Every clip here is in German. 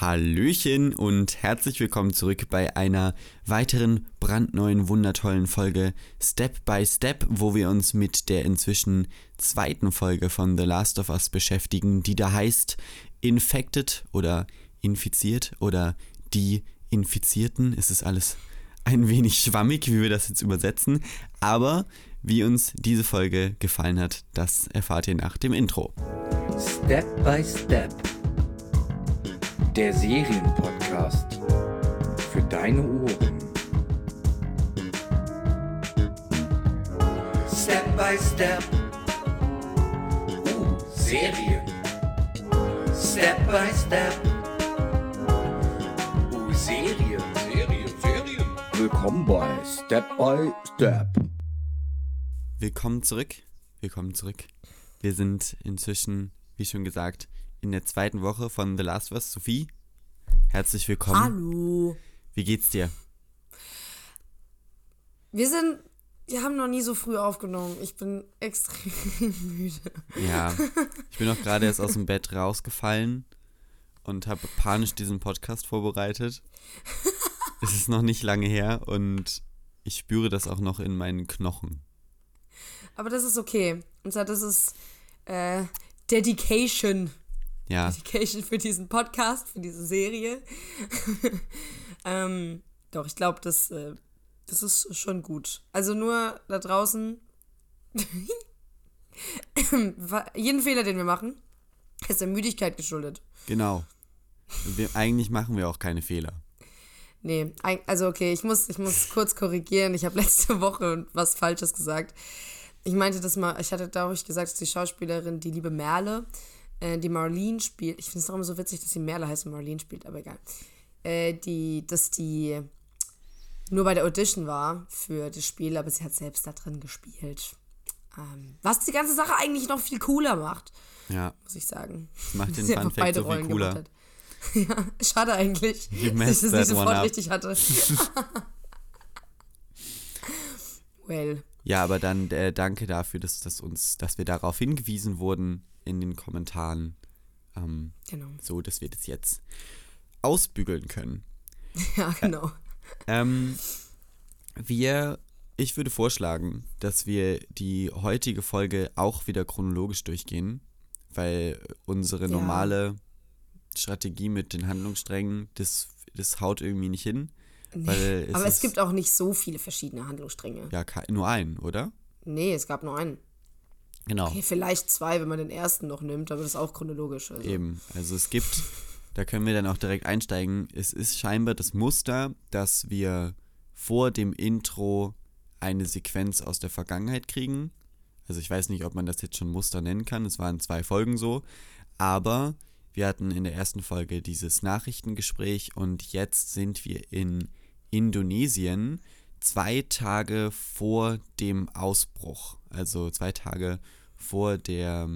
Hallöchen und herzlich willkommen zurück bei einer weiteren brandneuen, wundertollen Folge Step by Step, wo wir uns mit der inzwischen zweiten Folge von The Last of Us beschäftigen, die da heißt Infected oder Infiziert oder die Infizierten. Es ist alles ein wenig schwammig, wie wir das jetzt übersetzen, aber wie uns diese Folge gefallen hat, das erfahrt ihr nach dem Intro. Step by Step. Der Serienpodcast für deine Ohren. Step by Step. Uh, Serien. Step by Step. Uh, Serien. Serien, Serien. Willkommen bei Step by Step. Willkommen zurück. Willkommen zurück. Wir sind inzwischen, wie schon gesagt, in der zweiten Woche von The Last of Us. Sophie, herzlich willkommen. Hallo. Wie geht's dir? Wir sind, wir haben noch nie so früh aufgenommen. Ich bin extrem müde. Ja, ich bin auch gerade erst aus dem Bett rausgefallen und habe panisch diesen Podcast vorbereitet. es ist noch nicht lange her und ich spüre das auch noch in meinen Knochen. Aber das ist okay. Und zwar, das ist äh, Dedication. Ja, Dedication für diesen Podcast, für diese Serie. ähm, doch, ich glaube, das, äh, das ist schon gut. Also nur da draußen. jeden Fehler, den wir machen, ist der Müdigkeit geschuldet. genau. Wir, eigentlich machen wir auch keine Fehler. Nee, also okay, ich muss, ich muss kurz korrigieren. Ich habe letzte Woche was Falsches gesagt. Ich meinte das mal, ich hatte, glaube ich, gesagt, dass die Schauspielerin, die liebe Merle, äh, die Marlene spielt. Ich finde es auch immer so witzig, dass sie Merle heißt und Marlene spielt, aber egal. Äh, die, dass die nur bei der Audition war für das Spiel, aber sie hat selbst da drin gespielt. Ähm, was die ganze Sache eigentlich noch viel cooler macht, Ja, muss ich sagen. das macht den Sie Fun Fact so viel cooler. hat. Ja, schade eigentlich, dass ich das nicht sofort richtig hatte. well, Ja, aber dann äh, danke dafür, dass, dass, uns, dass wir darauf hingewiesen wurden in den Kommentaren, ähm, genau. so dass wir das jetzt ausbügeln können. Ja, genau. Ähm, wir, ich würde vorschlagen, dass wir die heutige Folge auch wieder chronologisch durchgehen, weil unsere Ja. normale Strategie mit den Handlungssträngen, das, das haut irgendwie nicht hin. Weil es Aber es gibt auch nicht so viele verschiedene Handlungsstränge. Ja, nur einen, oder? Nee, es gab nur einen. Genau. Okay, vielleicht zwei, wenn man den ersten noch nimmt, aber das ist auch chronologisch. Also. Eben, also es gibt, da können wir dann auch direkt einsteigen, es ist scheinbar das Muster, dass wir vor dem Intro eine Sequenz aus der Vergangenheit kriegen. Also ich weiß nicht, ob man das jetzt schon Muster nennen kann, es waren zwei Folgen so, aber wir hatten in der ersten Folge dieses Nachrichtengespräch und jetzt sind wir in Indonesien zwei Tage vor dem Ausbruch, also zwei Tage vor der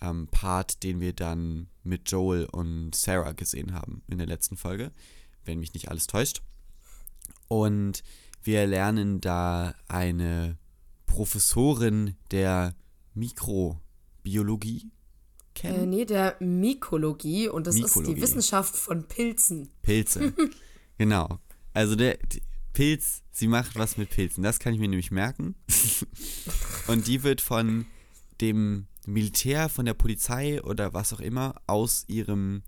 ähm, Part, den wir dann mit Joel und Sarah gesehen haben in der letzten Folge, wenn mich nicht alles täuscht. Und wir lernen da eine Professorin der Mikrobiologie Äh, kennen. nee, der Mykologie und das ist Mykologie. die Wissenschaft von Pilzen. Pilze. genau. Also der, Pilz, sie macht was mit Pilzen. Das kann ich mir nämlich merken. Und die wird von dem Militär, von der Polizei oder was auch immer aus ihrem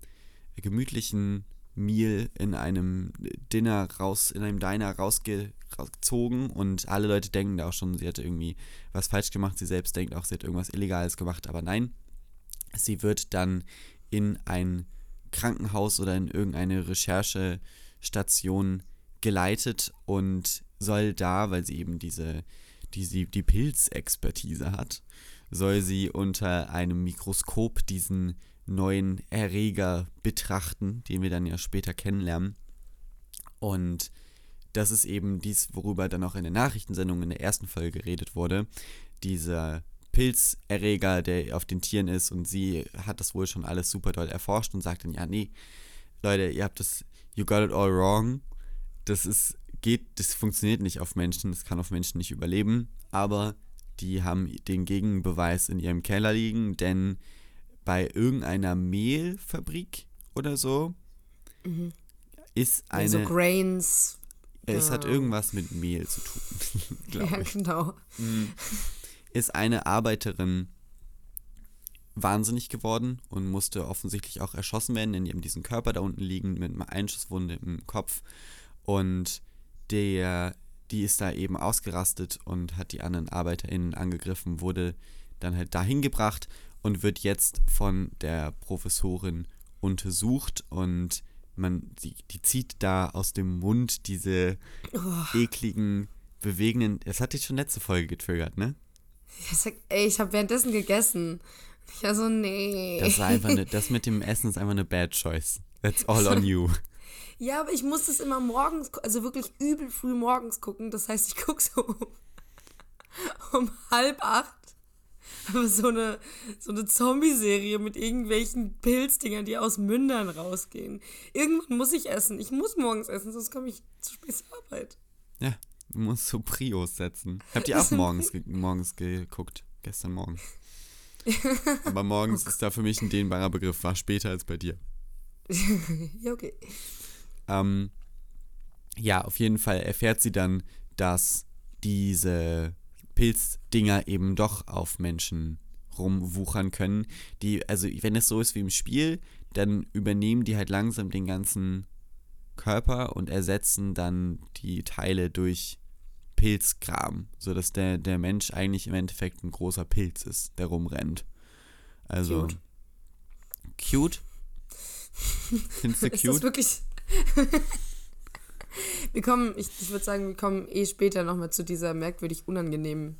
gemütlichen Meal in einem Dinner raus, in einem Diner rausge, rausgezogen und alle Leute denken da auch schon, sie hätte irgendwie was falsch gemacht. Sie selbst denkt auch, sie hat irgendwas Illegales gemacht, aber nein. Sie wird dann in ein Krankenhaus oder in irgendeine Recherchestation geleitet und soll da, weil sie eben diese, die, die Pilzexpertise hat, soll sie unter einem Mikroskop diesen neuen Erreger betrachten, den wir dann ja später kennenlernen. Und das ist eben dies, worüber dann auch in der Nachrichtensendung in der ersten Folge geredet wurde. Dieser Pilzerreger, der auf den Tieren ist und sie hat das wohl schon alles super doll erforscht und sagt dann, ja, nee, Leute, ihr habt das, you got it all wrong. Das ist, geht, das funktioniert nicht auf Menschen, das kann auf Menschen nicht überleben, aber die haben den Gegenbeweis in ihrem Keller liegen, denn bei irgendeiner Mehlfabrik oder so ist Ja, so eine. Grains. es hat ja. irgendwas mit Mehl zu tun, glaube Ja, ich. genau. Ist eine Arbeiterin wahnsinnig geworden und musste offensichtlich auch erschossen werden, denn die haben diesen Körper da unten liegen mit einer Einschusswunde im Kopf. Und der, die ist da eben ausgerastet und hat die anderen ArbeiterInnen angegriffen, wurde dann halt dahin gebracht und wird jetzt von der Professorin untersucht und man, die, die zieht da aus dem Mund diese ekligen, bewegenden, das hat dich schon letzte Folge getriggert, ne? Ich sag, ey, ich habe währenddessen gegessen. Ich war so, nee. Das ist einfach eine, das mit dem Essen ist einfach eine bad choice. That's all on you. Ja, aber ich muss das immer morgens, also wirklich übel früh morgens gucken. Das heißt, ich gucke so um, um halb acht. Aber so eine, so eine Zombie-Serie mit irgendwelchen Pilzdingern, die aus Mündern rausgehen. Irgendwann muss ich essen. Ich muss morgens essen, sonst komme ich zu spät zur Arbeit. Ja, du musst so Prios setzen. Habt ihr auch morgens, ge morgens geguckt? Gestern Morgen. Aber morgens ist da für mich ein dehnbarer Begriff, war später als bei dir. Ja, okay. Ähm, ja, auf jeden Fall erfährt sie dann, dass diese Pilzdinger eben doch auf Menschen rumwuchern können. Die, also wenn es so ist wie im Spiel, dann übernehmen die halt langsam den ganzen Körper und ersetzen dann die Teile durch Pilzkram, sodass der, der Mensch eigentlich im Endeffekt ein großer Pilz ist, der rumrennt. Also Cute. cute. Findest du Ist das cute? wirklich. wir kommen, ich, ich würde sagen, wir kommen eh später nochmal zu dieser merkwürdig unangenehmen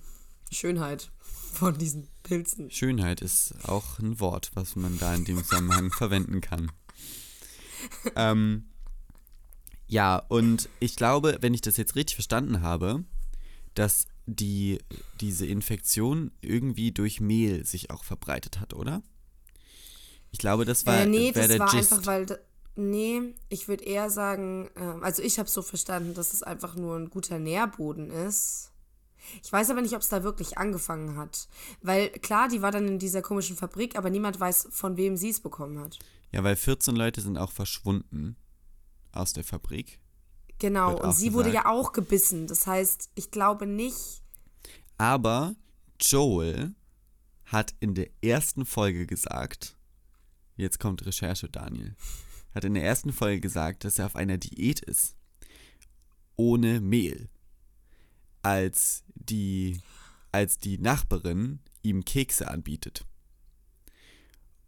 Schönheit von diesen Pilzen. Schönheit ist auch ein Wort, was man da in dem Zusammenhang verwenden kann. Ähm, ja, und ich glaube, wenn ich das jetzt richtig verstanden habe, dass die, diese Infektion irgendwie durch Mehl sich auch verbreitet hat, oder? Ich glaube, das war, äh, nee, das der war Gist. einfach, weil. Nee, ich würde eher sagen, äh, also ich habe so verstanden, dass es einfach nur ein guter Nährboden ist. Ich weiß aber nicht, ob es da wirklich angefangen hat. Weil klar, die war dann in dieser komischen Fabrik, aber niemand weiß, von wem sie es bekommen hat. Ja, weil 14 Leute sind auch verschwunden aus der Fabrik. Genau, und sie wurde gesagt. ja auch gebissen. Das heißt, ich glaube nicht. Aber Joel hat in der ersten Folge gesagt, jetzt kommt Recherche, Daniel, hat in der ersten Folge gesagt, dass er auf einer Diät ist. Ohne Mehl. Als die, als die Nachbarin ihm Kekse anbietet.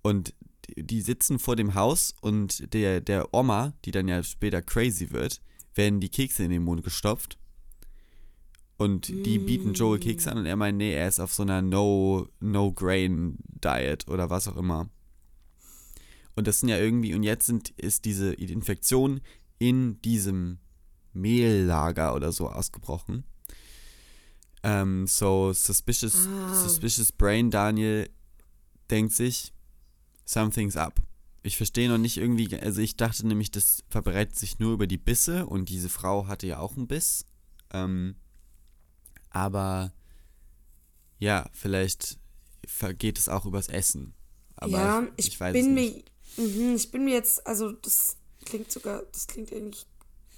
Und die- sitzen vor dem Haus und der, der Oma, die dann ja später crazy wird, werden die Kekse in den Mund gestopft. Und die bieten Joel Kekse an und er meint, nee, er ist auf so einer No, No-Grain-Diet oder was auch immer. Und das sind ja irgendwie, und jetzt sind, ist diese Infektion in diesem Mehllager oder so ausgebrochen. Ähm, so, suspicious, Ah. suspicious Brain Daniel denkt sich, something's up. Ich verstehe noch nicht irgendwie, also ich dachte nämlich, das verbreitet sich nur über die Bisse und diese Frau hatte ja auch einen Biss. Ähm, aber ja, vielleicht geht es auch übers Essen. Aber ja, ich, ich, weiß bin nicht. Mhm, ich bin mir jetzt, also das klingt sogar, das klingt eigentlich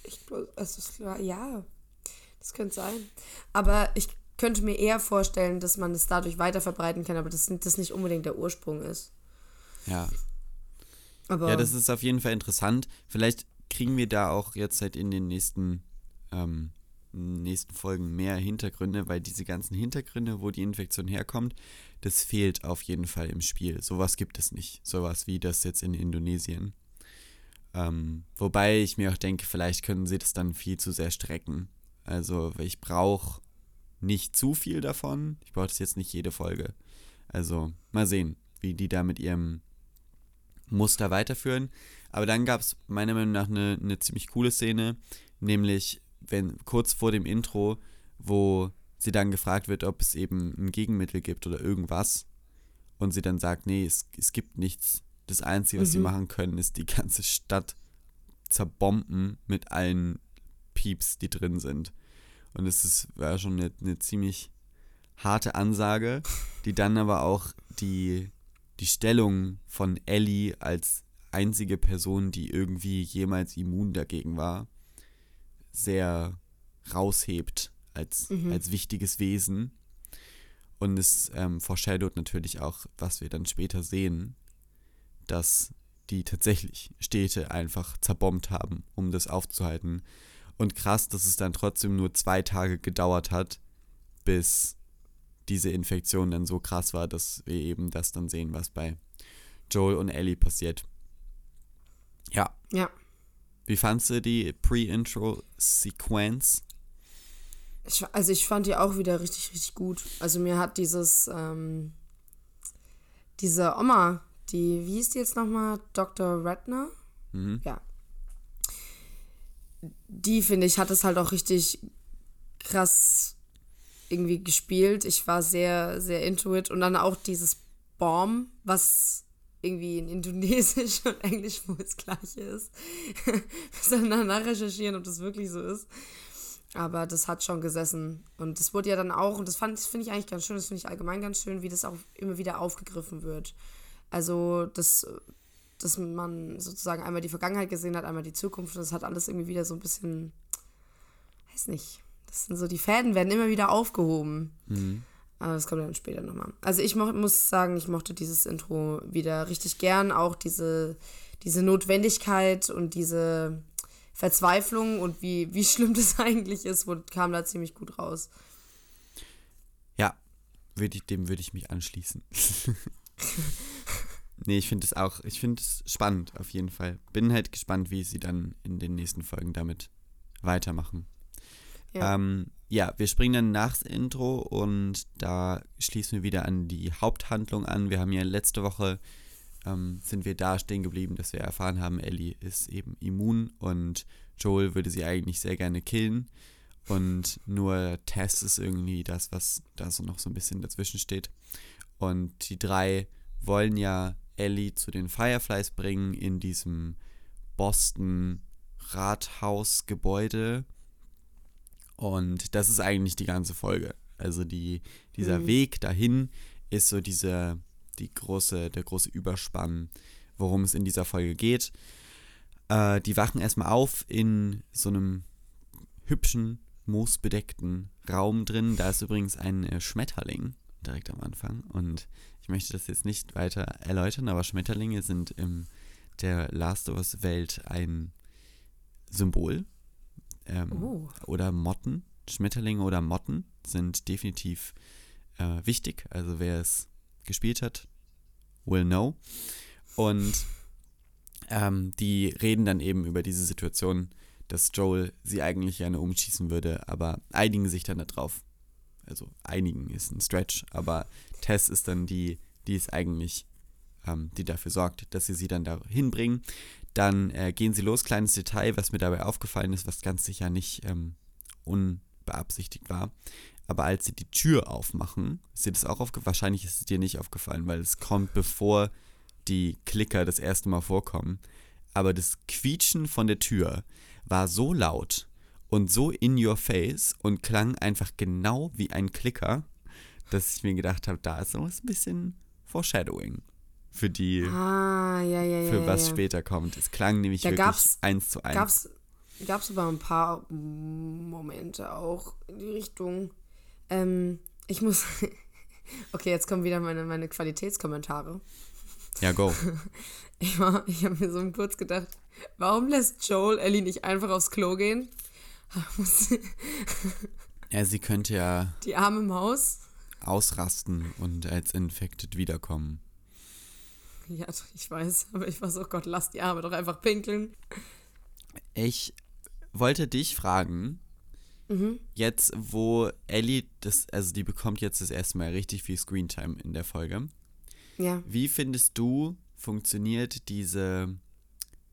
echt, bloß- also das, ja, das könnte sein. Aber ich könnte mir eher vorstellen, dass man es dadurch weiter verbreiten kann, aber dass das nicht unbedingt der Ursprung ist. Ja. Aber ja, das ist auf jeden Fall interessant. Vielleicht kriegen wir da auch jetzt halt in den nächsten, ähm, nächsten Folgen mehr Hintergründe, weil diese ganzen Hintergründe, wo die Infektion herkommt, das fehlt auf jeden Fall im Spiel. Sowas gibt es nicht. Sowas wie das jetzt in Indonesien. Ähm, wobei ich mir auch denke, vielleicht können sie das dann viel zu sehr strecken. Also ich brauche nicht zu viel davon. Ich brauche das jetzt nicht jede Folge. Also mal sehen, wie die da mit ihrem Muster weiterführen. Aber dann gab es meiner Meinung nach eine, eine ziemlich coole Szene, nämlich wenn kurz vor dem Intro, wo sie dann gefragt wird, ob es eben ein Gegenmittel gibt oder irgendwas. Und sie dann sagt, nee, es, es gibt nichts. Das Einzige, was sie machen können, ist die ganze Stadt zerbomben mit allen Pieps, die drin sind. Und es ist, war schon eine, eine ziemlich harte Ansage, die dann aber auch die, die Stellung von Ellie als einzige Person, die irgendwie jemals immun dagegen war, sehr raushebt als, als wichtiges Wesen. Und es ähm, foreshadowt natürlich auch, was wir dann später sehen, dass die tatsächlich Städte einfach zerbombt haben, um das aufzuhalten. Und krass, dass es dann trotzdem nur zwei Tage gedauert hat, bis diese Infektion dann so krass war, dass wir eben das dann sehen, was bei Joel und Ellie passiert. Ja, Ja. Wie fandst du die Pre-Intro-Sequenz? Also ich fand die auch wieder richtig, richtig gut. Also mir hat dieses, ähm, diese Oma, die, wie hieß die jetzt nochmal? Dr. Redner? Mhm. Ja. Die, finde ich, hat es halt auch richtig krass irgendwie gespielt. Ich war sehr, sehr into it. Und dann auch dieses Bomb, was irgendwie in Indonesisch und Englisch wohl das gleiche ist. Wir sollen danach ob das wirklich so ist. Aber das hat schon gesessen. Und das wurde ja dann auch, und das fand finde ich eigentlich ganz schön, das finde ich allgemein ganz schön, wie das auch immer wieder aufgegriffen wird. Also, das, dass man sozusagen einmal die Vergangenheit gesehen hat, einmal die Zukunft. Und das hat alles irgendwie wieder so ein bisschen, weiß nicht. Das sind so, die Fäden werden immer wieder aufgehoben. Aber das kommt dann später nochmal. Also ich muss sagen, ich mochte dieses Intro wieder richtig gern. Auch diese, diese Notwendigkeit und diese Verzweiflung und wie, wie schlimm das eigentlich ist, wurde, kam da ziemlich gut raus. Ja, würd ich, dem würde ich mich anschließen. nee, ich finde es auch, ich finde es spannend auf jeden Fall. Bin halt gespannt, wie sie dann in den nächsten Folgen damit weitermachen. Ja. Ähm, ja, wir springen dann nachs Intro und da schließen wir wieder an die Haupthandlung an. Wir haben ja letzte Woche ähm, sind wir da stehen geblieben, dass wir erfahren haben, Ellie ist eben immun und Joel würde sie eigentlich sehr gerne killen. Und nur Tess ist irgendwie das, was da so noch so ein bisschen dazwischen steht. Und die drei wollen ja Ellie zu den Fireflies bringen in diesem Boston Rathausgebäude. Und das ist eigentlich die ganze Folge. Also die, dieser Mhm. Weg dahin ist so diese, die große, der große Überspann, worum es in dieser Folge geht. Äh, die wachen erstmal auf in so einem hübschen, moosbedeckten Raum drin. Da ist übrigens ein äh, Schmetterling direkt am Anfang. Und ich möchte das jetzt nicht weiter erläutern, aber Schmetterlinge sind in der Last of Us Welt ein Symbol. Ähm, Oh. Oder Motten. Schmetterlinge oder Motten sind definitiv äh, wichtig. Also wer es gespielt hat, will know. Und ähm, die reden dann eben über diese Situation, dass Joel sie eigentlich gerne umschießen würde, aber einigen sich dann darauf. Also einigen ist ein Stretch, aber Tess ist dann die, die es eigentlich, ähm, die dafür sorgt, dass sie sie dann dahin bringen. Dann äh, gehen sie los. Kleines Detail, was mir dabei aufgefallen ist, was ganz sicher nicht ähm, unbeabsichtigt war. Aber als sie die Tür aufmachen, ist dir das auch aufgefallen? Wahrscheinlich ist es dir nicht aufgefallen, weil es kommt, bevor die Klicker das erste Mal vorkommen. Aber das Quietschen von der Tür war so laut und so in your face und klang einfach genau wie ein Klicker, dass ich mir gedacht habe, da ist so ein bisschen Foreshadowing für die, Ah, ja, ja, für ja, was später kommt. Es klang nämlich Da wirklich gab's- eins zu eins. Gab's, gab's aber ein paar Momente auch in die Richtung. Ähm, ich muss. Okay, jetzt kommen wieder meine, meine Qualitätskommentare. Ja, go. Ich, war- ich habe mir so kurz gedacht, warum lässt Joel Ellie nicht einfach aufs Klo gehen? Ja, sie könnte ja Die arme Maus. ausrasten und als infected wiederkommen. Ja, ich weiß, aber ich war so, Gott, lass die Arme doch einfach pinkeln. Ich wollte dich fragen, jetzt wo Ellie das, also die bekommt jetzt das erste Mal richtig viel Screentime in der Folge. Ja. Wie findest du, funktioniert diese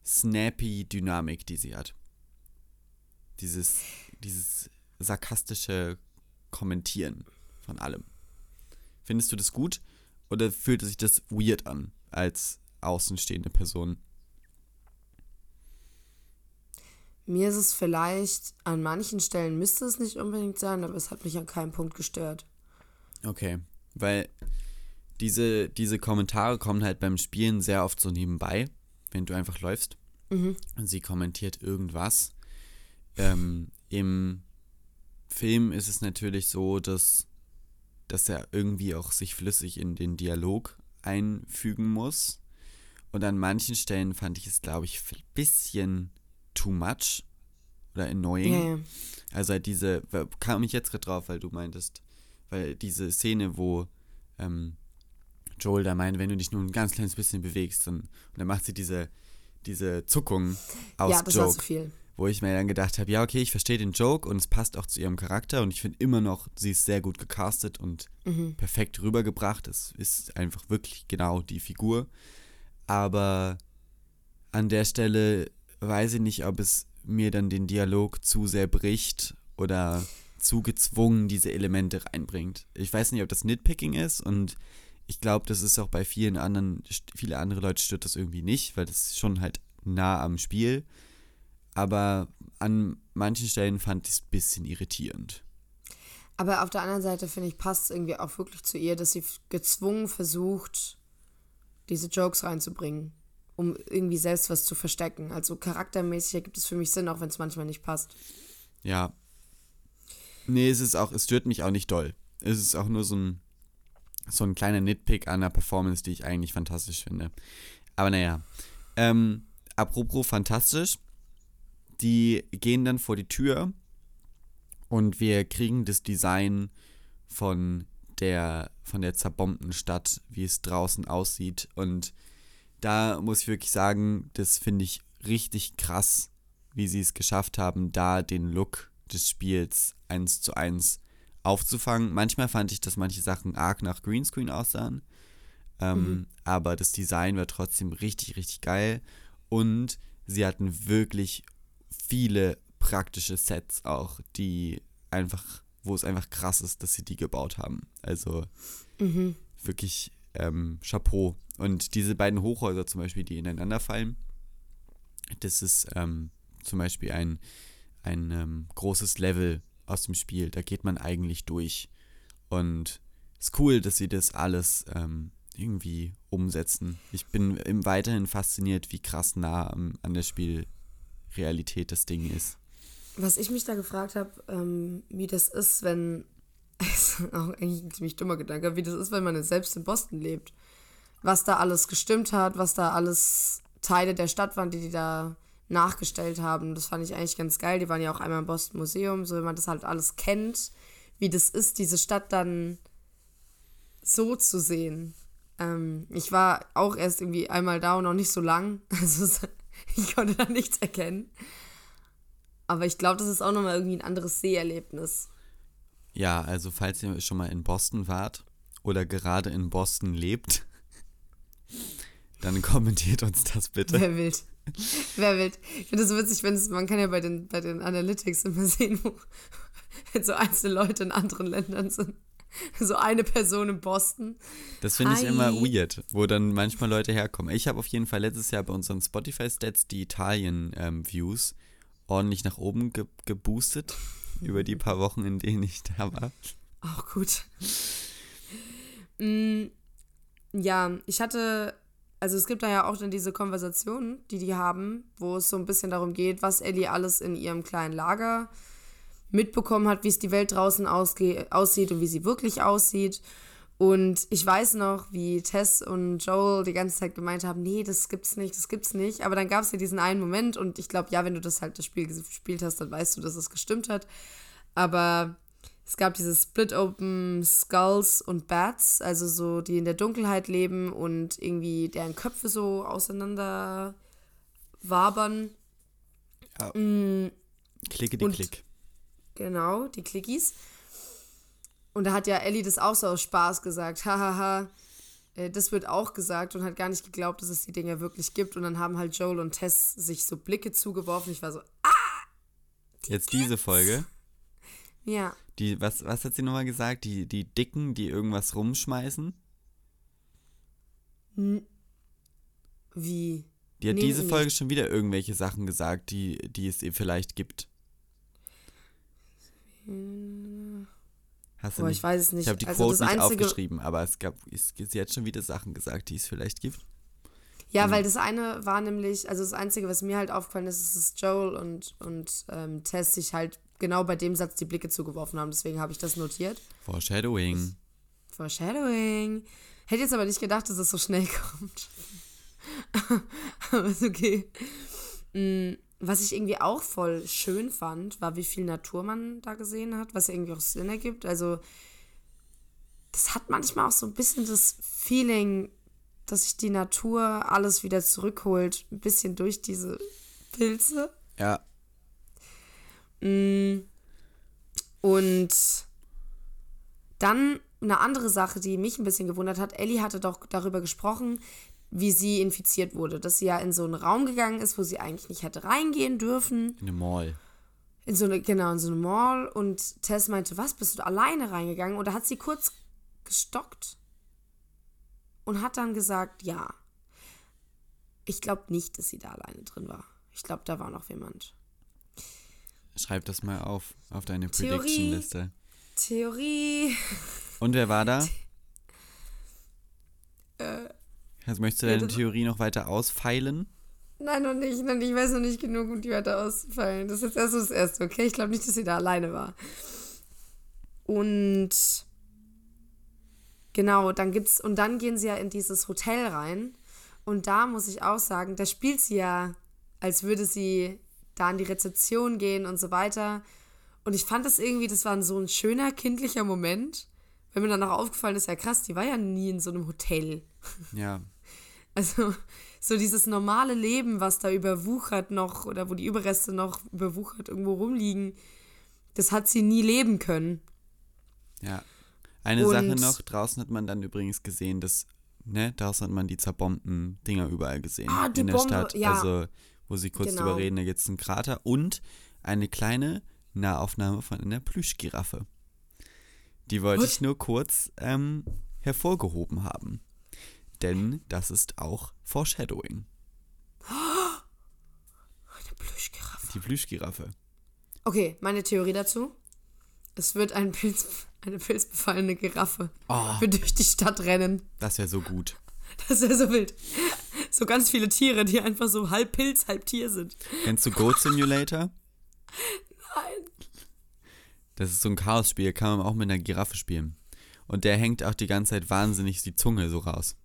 snappy Dynamik, die sie hat? Dieses, dieses sarkastische Kommentieren von allem. Findest du das gut oder fühlt sich das weird an als außenstehende Person? Mir ist es vielleicht, an manchen Stellen müsste es nicht unbedingt sein, aber es hat mich an keinem Punkt gestört. Okay, weil diese, diese Kommentare kommen halt beim Spielen sehr oft so nebenbei. wenn du einfach läufst. Mhm. Und sie kommentiert irgendwas. Ähm, Im Film ist es natürlich so, dass, dass er irgendwie auch sich flüssig in den Dialog einfügen muss. Und an manchen Stellen fand ich es, glaube ich, ein bisschen too much oder annoying. Ja. Also halt diese, kam ich jetzt gerade drauf, weil du meintest, weil diese Szene, wo ähm, Joel da meint, wenn du dich nur ein ganz kleines bisschen bewegst, dann, und dann macht sie diese, diese Zuckung aus ja, das war zu Joke, viel. Wo ich mir dann gedacht habe, ja, okay, ich verstehe den Joke und es passt auch zu ihrem Charakter und ich finde immer noch, sie ist sehr gut gecastet und Mhm. perfekt rübergebracht. Es ist einfach wirklich genau die Figur. Aber an der Stelle weiß ich nicht, ob es mir dann den Dialog zu sehr bricht oder zu gezwungen diese Elemente reinbringt. Ich weiß nicht, ob das Nitpicking ist und ich glaube, das ist auch bei vielen anderen, viele andere Leute stört das irgendwie nicht, weil das ist schon halt nah am Spiel. Aber an manchen Stellen fand ich es ein bisschen irritierend. Aber auf der anderen Seite, finde ich, passt es irgendwie auch wirklich zu ihr, dass sie gezwungen versucht, diese Jokes reinzubringen, um irgendwie selbst was zu verstecken. Also charaktermäßig ergibt es für mich Sinn, auch wenn es manchmal nicht passt. Ja. Nee, es ist auch, es stört mich auch nicht doll. Es ist auch nur so ein, so ein kleiner Nitpick an der Performance, die ich eigentlich fantastisch finde. Aber naja. Ähm, apropos fantastisch, die gehen dann vor die Tür und wir kriegen das Design von der, von der zerbombten Stadt, wie es draußen aussieht. Und da muss ich wirklich sagen, das finde ich richtig krass, wie sie es geschafft haben, da den Look des Spiels eins zu eins aufzufangen. Manchmal fand ich, dass manche Sachen arg nach Greenscreen aussahen. Ähm, Aber das Design war trotzdem richtig, richtig geil. Und sie hatten wirklich viele praktische Sets auch, die einfach, wo es einfach krass ist, dass sie die gebaut haben. Also wirklich ähm, Chapeau. Und diese beiden Hochhäuser zum Beispiel, die ineinander fallen, das ist ähm, zum Beispiel ein, ein ähm, großes Level aus dem Spiel. Da geht man eigentlich durch. Und es ist cool, dass sie das alles ähm, irgendwie umsetzen. Ich bin im weiterhin fasziniert, wie krass nah an der Spielrealität das Ding ist. Was ich mich da gefragt habe, ähm, wie das ist, wenn, ist auch eigentlich ein ziemlich dummer Gedanke, wie das ist, wenn man selbst in Boston lebt. Was da alles gestimmt hat, was da alles Teile der Stadt waren, die die da nachgestellt haben. Das fand ich eigentlich ganz geil. Die waren ja auch einmal im Boston Museum, so wenn man das halt alles kennt, wie das ist, diese Stadt dann so zu sehen. Ähm, ich war auch erst irgendwie einmal da und noch nicht so lang. Also ich konnte da nichts erkennen. Aber ich glaube, das ist auch nochmal irgendwie ein anderes Seherlebnis. Ja, also falls ihr schon mal in Boston wart oder gerade in Boston lebt, dann kommentiert uns das bitte. Wer wild. Wer wild. Ich finde so witzig, wenn es, man kann ja bei den, bei den Analytics immer sehen, wo wenn so einzelne Leute in anderen Ländern sind. So eine Person in Boston. Das finde ich Hi. immer weird, wo dann manchmal Leute herkommen. Ich habe auf jeden Fall letztes Jahr bei unseren Spotify-Stats die Italien-Views ordentlich nach oben ge geboostet über die paar Wochen, in denen ich da war. Auch gut. Mm, ja, ich hatte, also es gibt da ja auch dann diese Konversationen, die die haben, wo es so ein bisschen darum geht, was Ellie alles in ihrem kleinen Lager mitbekommen hat, wie es die Welt draußen aussieht und wie sie wirklich aussieht. Und ich weiß noch, wie Tess und Joel die ganze Zeit gemeint haben, nee, das gibt's nicht, das gibt's nicht. Aber dann gab es ja diesen einen Moment und ich glaube, ja, wenn du das halt das Spiel gespielt hast, dann weißt du, dass es gestimmt hat. Aber es gab diese Split-Open Skulls und Bats, also so, die in der Dunkelheit leben und irgendwie deren Köpfe so auseinander wabern. Klicke die Und- Klick. Genau, die Clickies. Und da hat ja Ellie das auch so aus Spaß gesagt. Hahaha. Äh, Das wird auch gesagt und hat gar nicht geglaubt, dass es die Dinger wirklich gibt. Und dann haben halt Joel und Tess sich so Blicke zugeworfen. Ich war so, ah, Jetzt diese Folge. ja. Die, was, was hat sie nochmal gesagt? Die, die Dicken, die irgendwas rumschmeißen? Wie? Die hat Nee, diese. Folge schon wieder irgendwelche Sachen gesagt, die, die es ihr vielleicht gibt. Hast du Boah, nicht? ich weiß es nicht. Ich habe die Also Quote nicht Einzige- aufgeschrieben, aber es gab, es, sie hat schon wieder Sachen gesagt, die es vielleicht gibt. Ja, weil das eine war nämlich, also das Einzige, was mir halt aufgefallen ist, ist, dass Joel und, und ähm, Tess sich halt genau bei dem Satz die Blicke zugeworfen haben. Deswegen habe ich das notiert. Foreshadowing. Foreshadowing. Hätte jetzt aber nicht gedacht, dass es so schnell kommt. aber ist okay. Mm, Was ich irgendwie auch voll schön fand, war, wie viel Natur man da gesehen hat, was ja irgendwie auch Sinn ergibt. Also, das hat manchmal auch so ein bisschen das Feeling, dass sich die Natur alles wieder zurückholt, ein bisschen durch diese Pilze. Ja, Und dann eine andere Sache, die mich ein bisschen gewundert hat. Ellie hatte doch darüber gesprochen, wie sie infiziert wurde. Dass sie ja in so einen Raum gegangen ist, wo sie eigentlich nicht hätte reingehen dürfen. in the Mall. In so eine, genau, in so eine Mall. Und Tess meinte, was, bist du alleine reingegangen? Da hat sie kurz gestockt und hat dann gesagt, ja. Ich glaube nicht, dass sie da alleine drin war. Ich glaube, da war noch jemand. Schreib das mal auf, auf deine. Prediction-Liste. Theorie. Und wer war da? Also möchtest du ja, deine das- Theorie noch weiter ausfeilen? Nein, noch nicht. Noch nicht. Ich weiß noch nicht genug, um die weiter ausfallen. Das ist jetzt erst so das Erste, okay? Ich glaube nicht, dass sie da alleine war. Und genau, dann gibt's, und dann gehen sie ja in dieses Hotel rein. Und da muss ich auch sagen, da spielt sie ja, als würde sie da an die Rezeption gehen und so weiter. Und ich fand das irgendwie, das war so ein schöner kindlicher Moment, weil mir dann auch aufgefallen ist, ja krass, die war ja nie in so einem Hotel. Ja. Also so dieses normale Leben, was da überwuchert noch oder wo die Überreste noch überwuchert irgendwo rumliegen, das hat sie nie leben können. Ja. Eine Und- Sache noch, draußen hat man dann übrigens gesehen, dass, ne, draußen hat man die zerbombten Dinger überall gesehen. Ah, die in der Bombe, Stadt. ja. Also, wo sie kurz Genau. drüber reden, da gibt es einen Krater und eine kleine Nahaufnahme von einer Plüschgiraffe. Die wollte What? ich nur kurz ähm, hervorgehoben haben. Denn das ist auch Foreshadowing. Eine Plüschgiraffe. Die Plüschgiraffe. Okay, meine Theorie dazu. Es wird ein Pilz, eine pilzbefallene Giraffe Oh, wird durch die Stadt rennen. das wäre so gut. Das wäre so wild. So ganz viele Tiere, die einfach so halb Pilz, halb Tier sind. Kennst du Goat Simulator? Nein. Das ist so ein Chaos-Spiel, kann man auch mit einer Giraffe spielen. Und der hängt auch die ganze Zeit wahnsinnig die Zunge so raus.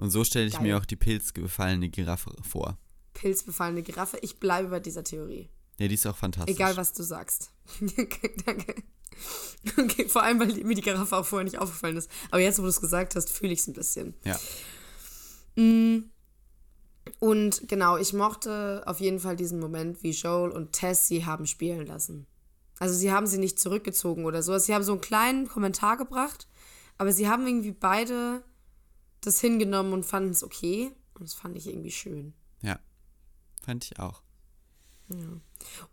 Und so stelle ich Geil. mir auch die pilzbefallene Giraffe vor. Pilzbefallene Giraffe. Ich bleibe bei dieser Theorie. Ja, die ist auch fantastisch. Egal, was du sagst. okay, danke. Okay, vor allem, weil mir die Giraffe auch vorher nicht aufgefallen ist. Aber jetzt, wo du es gesagt hast, fühle ich es ein bisschen. Ja, Und genau, ich mochte auf jeden Fall diesen Moment, wie Joel und Tess sie haben spielen lassen. Also sie haben sie nicht zurückgezogen oder so. Sie haben so einen kleinen Kommentar gebracht, aber sie haben irgendwie beide das hingenommen und fanden es okay. Und das fand ich irgendwie schön. ja. Fand ich auch.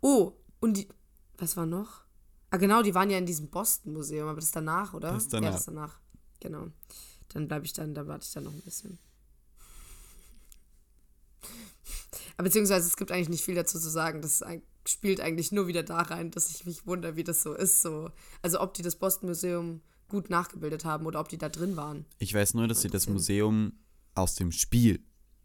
Oh, und die. Was war noch? Ah, genau, die waren ja in diesem Boston-Museum, aber das ist danach, oder? Das ist Ja, danach. das ist danach. Genau. Dann bleibe ich dann, da warte ich dann noch ein bisschen. Aber beziehungsweise es gibt eigentlich nicht viel dazu zu sagen. Das spielt eigentlich nur wieder da rein, dass ich mich wundere, wie das so ist. So. Also ob die das Boston-Museum gut nachgebildet haben oder ob die da drin waren. Ich weiß nur, dass sie das Museum aus dem Spiel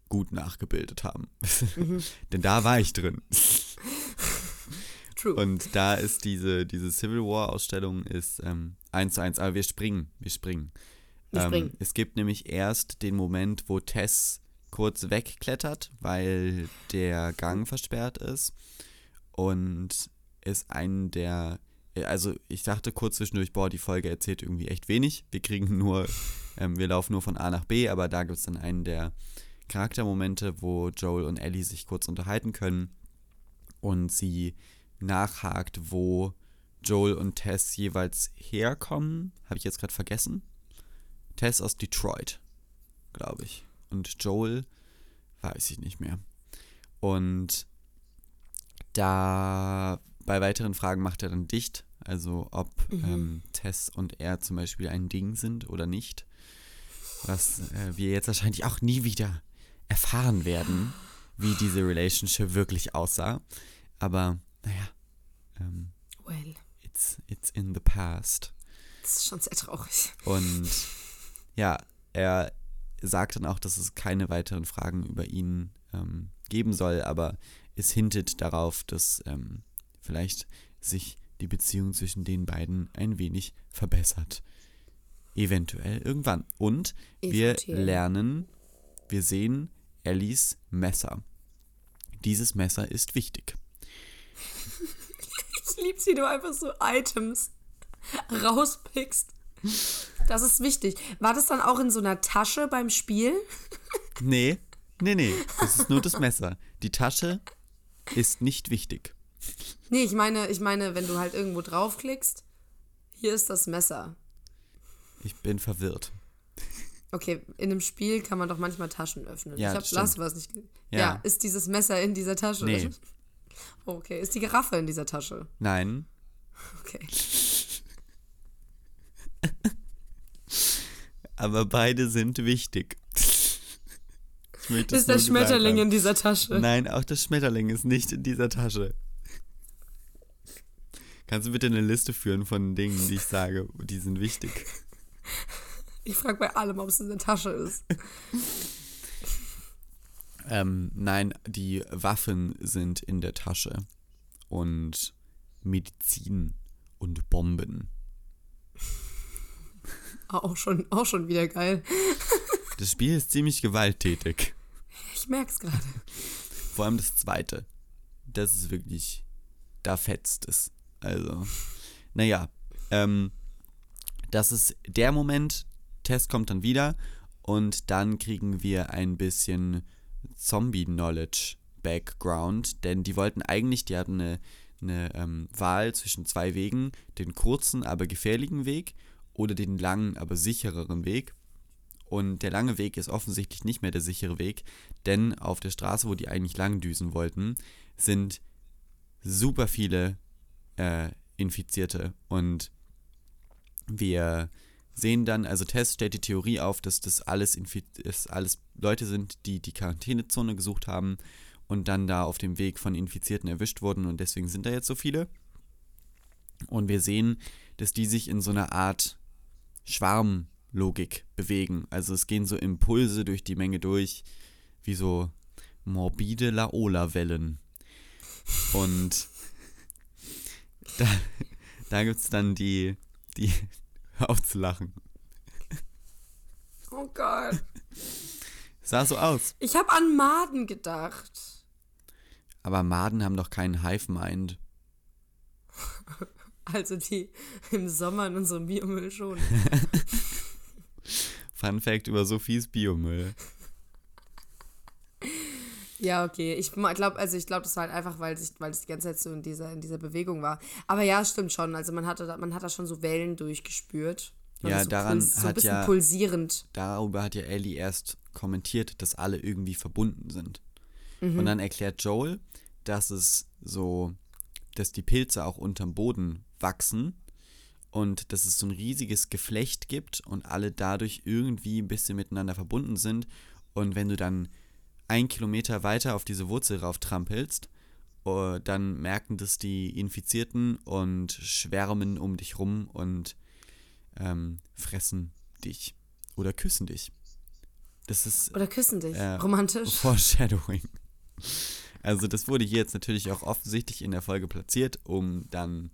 gut nachgebildet haben. Mhm. Denn da war ich drin. True. Und da ist diese, diese Civil War Ausstellung ist ähm, 1 zu 1, aber wir springen, wir springen. Wir ähm, springen. Es gibt nämlich erst den Moment, wo Tess kurz wegklettert, weil der Gang versperrt ist und ist einen der, also ich dachte kurz zwischendurch, boah, die Folge erzählt irgendwie echt wenig. Wir kriegen nur, ähm, wir laufen nur von A nach B, aber da gibt es dann einen der Charaktermomente, wo Joel und Ellie sich kurz unterhalten können und sie nachhakt, wo Joel und Tess jeweils herkommen. Habe ich jetzt gerade vergessen? Tess aus Detroit, glaube ich. Und Joel weiß ich nicht mehr. Und da bei weiteren Fragen macht er dann dicht, also ob ähm, Tess und er zum Beispiel ein Ding sind oder nicht. Was äh, wir jetzt wahrscheinlich auch nie wieder erfahren werden, wie diese Relationship wirklich aussah. Aber naja, ähm, well, it's, it's in the past. das ist schon sehr traurig. Und ja, er sagt dann auch, dass es keine weiteren Fragen über ihn ähm, geben soll, aber es hintet darauf, dass ähm, vielleicht sich die Beziehung zwischen den beiden ein wenig verbessert. Eventuell irgendwann. Und wir lernen, wir sehen Ellies Messer. Dieses Messer ist wichtig. Ich lieb's, wie du einfach so Items rauspickst. Das ist wichtig. War das dann auch in so einer Tasche beim Spiel? Nee, nee, nee. Das ist nur das Messer. Die Tasche ist nicht wichtig. Nee, ich meine, ich meine, wenn du halt irgendwo draufklickst, hier ist das Messer. Ich bin verwirrt. Okay, in einem Spiel kann man doch manchmal Taschen öffnen. Ja, ich das hab Last stimmt. was nicht. Ja. Ja. ist dieses Messer in dieser Tasche? Nee. Okay, ist die Giraffe in dieser Tasche? Nein, Okay. aber beide sind wichtig. Ist der Schmetterling in dieser Tasche? Nein, auch das Schmetterling ist nicht in dieser Tasche. Kannst du bitte eine Liste führen von Dingen, die ich sage, die sind wichtig? Ich frage bei allem, ob es in der Tasche ist. Ähm, nein, die Waffen sind in der Tasche. Und Medizin und Bomben. Ah, Auch schon, auch schon wieder geil. Das Spiel ist ziemlich gewalttätig. Ich merk's gerade. Vor allem das zweite. Das ist wirklich. Da fetzt es. Also. Naja. Ähm, das ist der Moment. Test kommt dann wieder. Und dann kriegen wir ein bisschen Zombie-Knowledge-Background. Denn die wollten eigentlich, die hatten eine, eine ähm, Wahl zwischen zwei Wegen. Den kurzen, aber gefährlichen Weg. Oder den langen, aber sichereren Weg. Und der lange Weg ist offensichtlich nicht mehr der sichere Weg, denn auf der Straße, wo die eigentlich lang düsen wollten, sind super viele äh, Infizierte. Und wir sehen dann, also Tess stellt die Theorie auf, dass das alles, dass alles Leute sind, die die Quarantänezone gesucht haben und dann da auf dem Weg von Infizierten erwischt wurden und deswegen sind da jetzt so viele. Und wir sehen, dass die sich in so einer Art Schwarmlogik bewegen. Also es gehen so Impulse durch die Menge durch, wie so morbide Laola-Wellen. Und da, da gibt es dann die, die, hör auf zu lachen. Oh Gott. Sah so aus. Ich habe an Maden gedacht. Aber Maden haben doch keinen Hive-Mind. Also die im Sommer in unserem Biomüll schon. Fun Fact über Sophies Biomüll. Ja, okay. Ich glaube, also ich glaube, das war halt einfach, weil sich, weil es die ganze Zeit so in dieser, in dieser Bewegung war. Aber ja, stimmt schon. Also man hatte da, man hat da schon so Wellen durchgespürt. Und Ja, so daran puls, so ein hat bisschen ja- pulsierend. Darüber hat ja Ellie erst kommentiert, dass alle irgendwie verbunden sind. Mhm. Und dann erklärt Joel, dass es so, dass die Pilze auch unterm Boden wachsen und dass es so ein riesiges Geflecht gibt und alle dadurch irgendwie ein bisschen miteinander verbunden sind. Und wenn du dann ein Kilometer weiter auf diese Wurzel rauftrampelst, äh, dann merken das die Infizierten und schwärmen um dich rum und ähm, fressen dich oder küssen dich. Das ist Oder küssen dich. Äh, Romantisch. Foreshadowing. Also das wurde hier jetzt natürlich auch offensichtlich in der Folge platziert, um dann,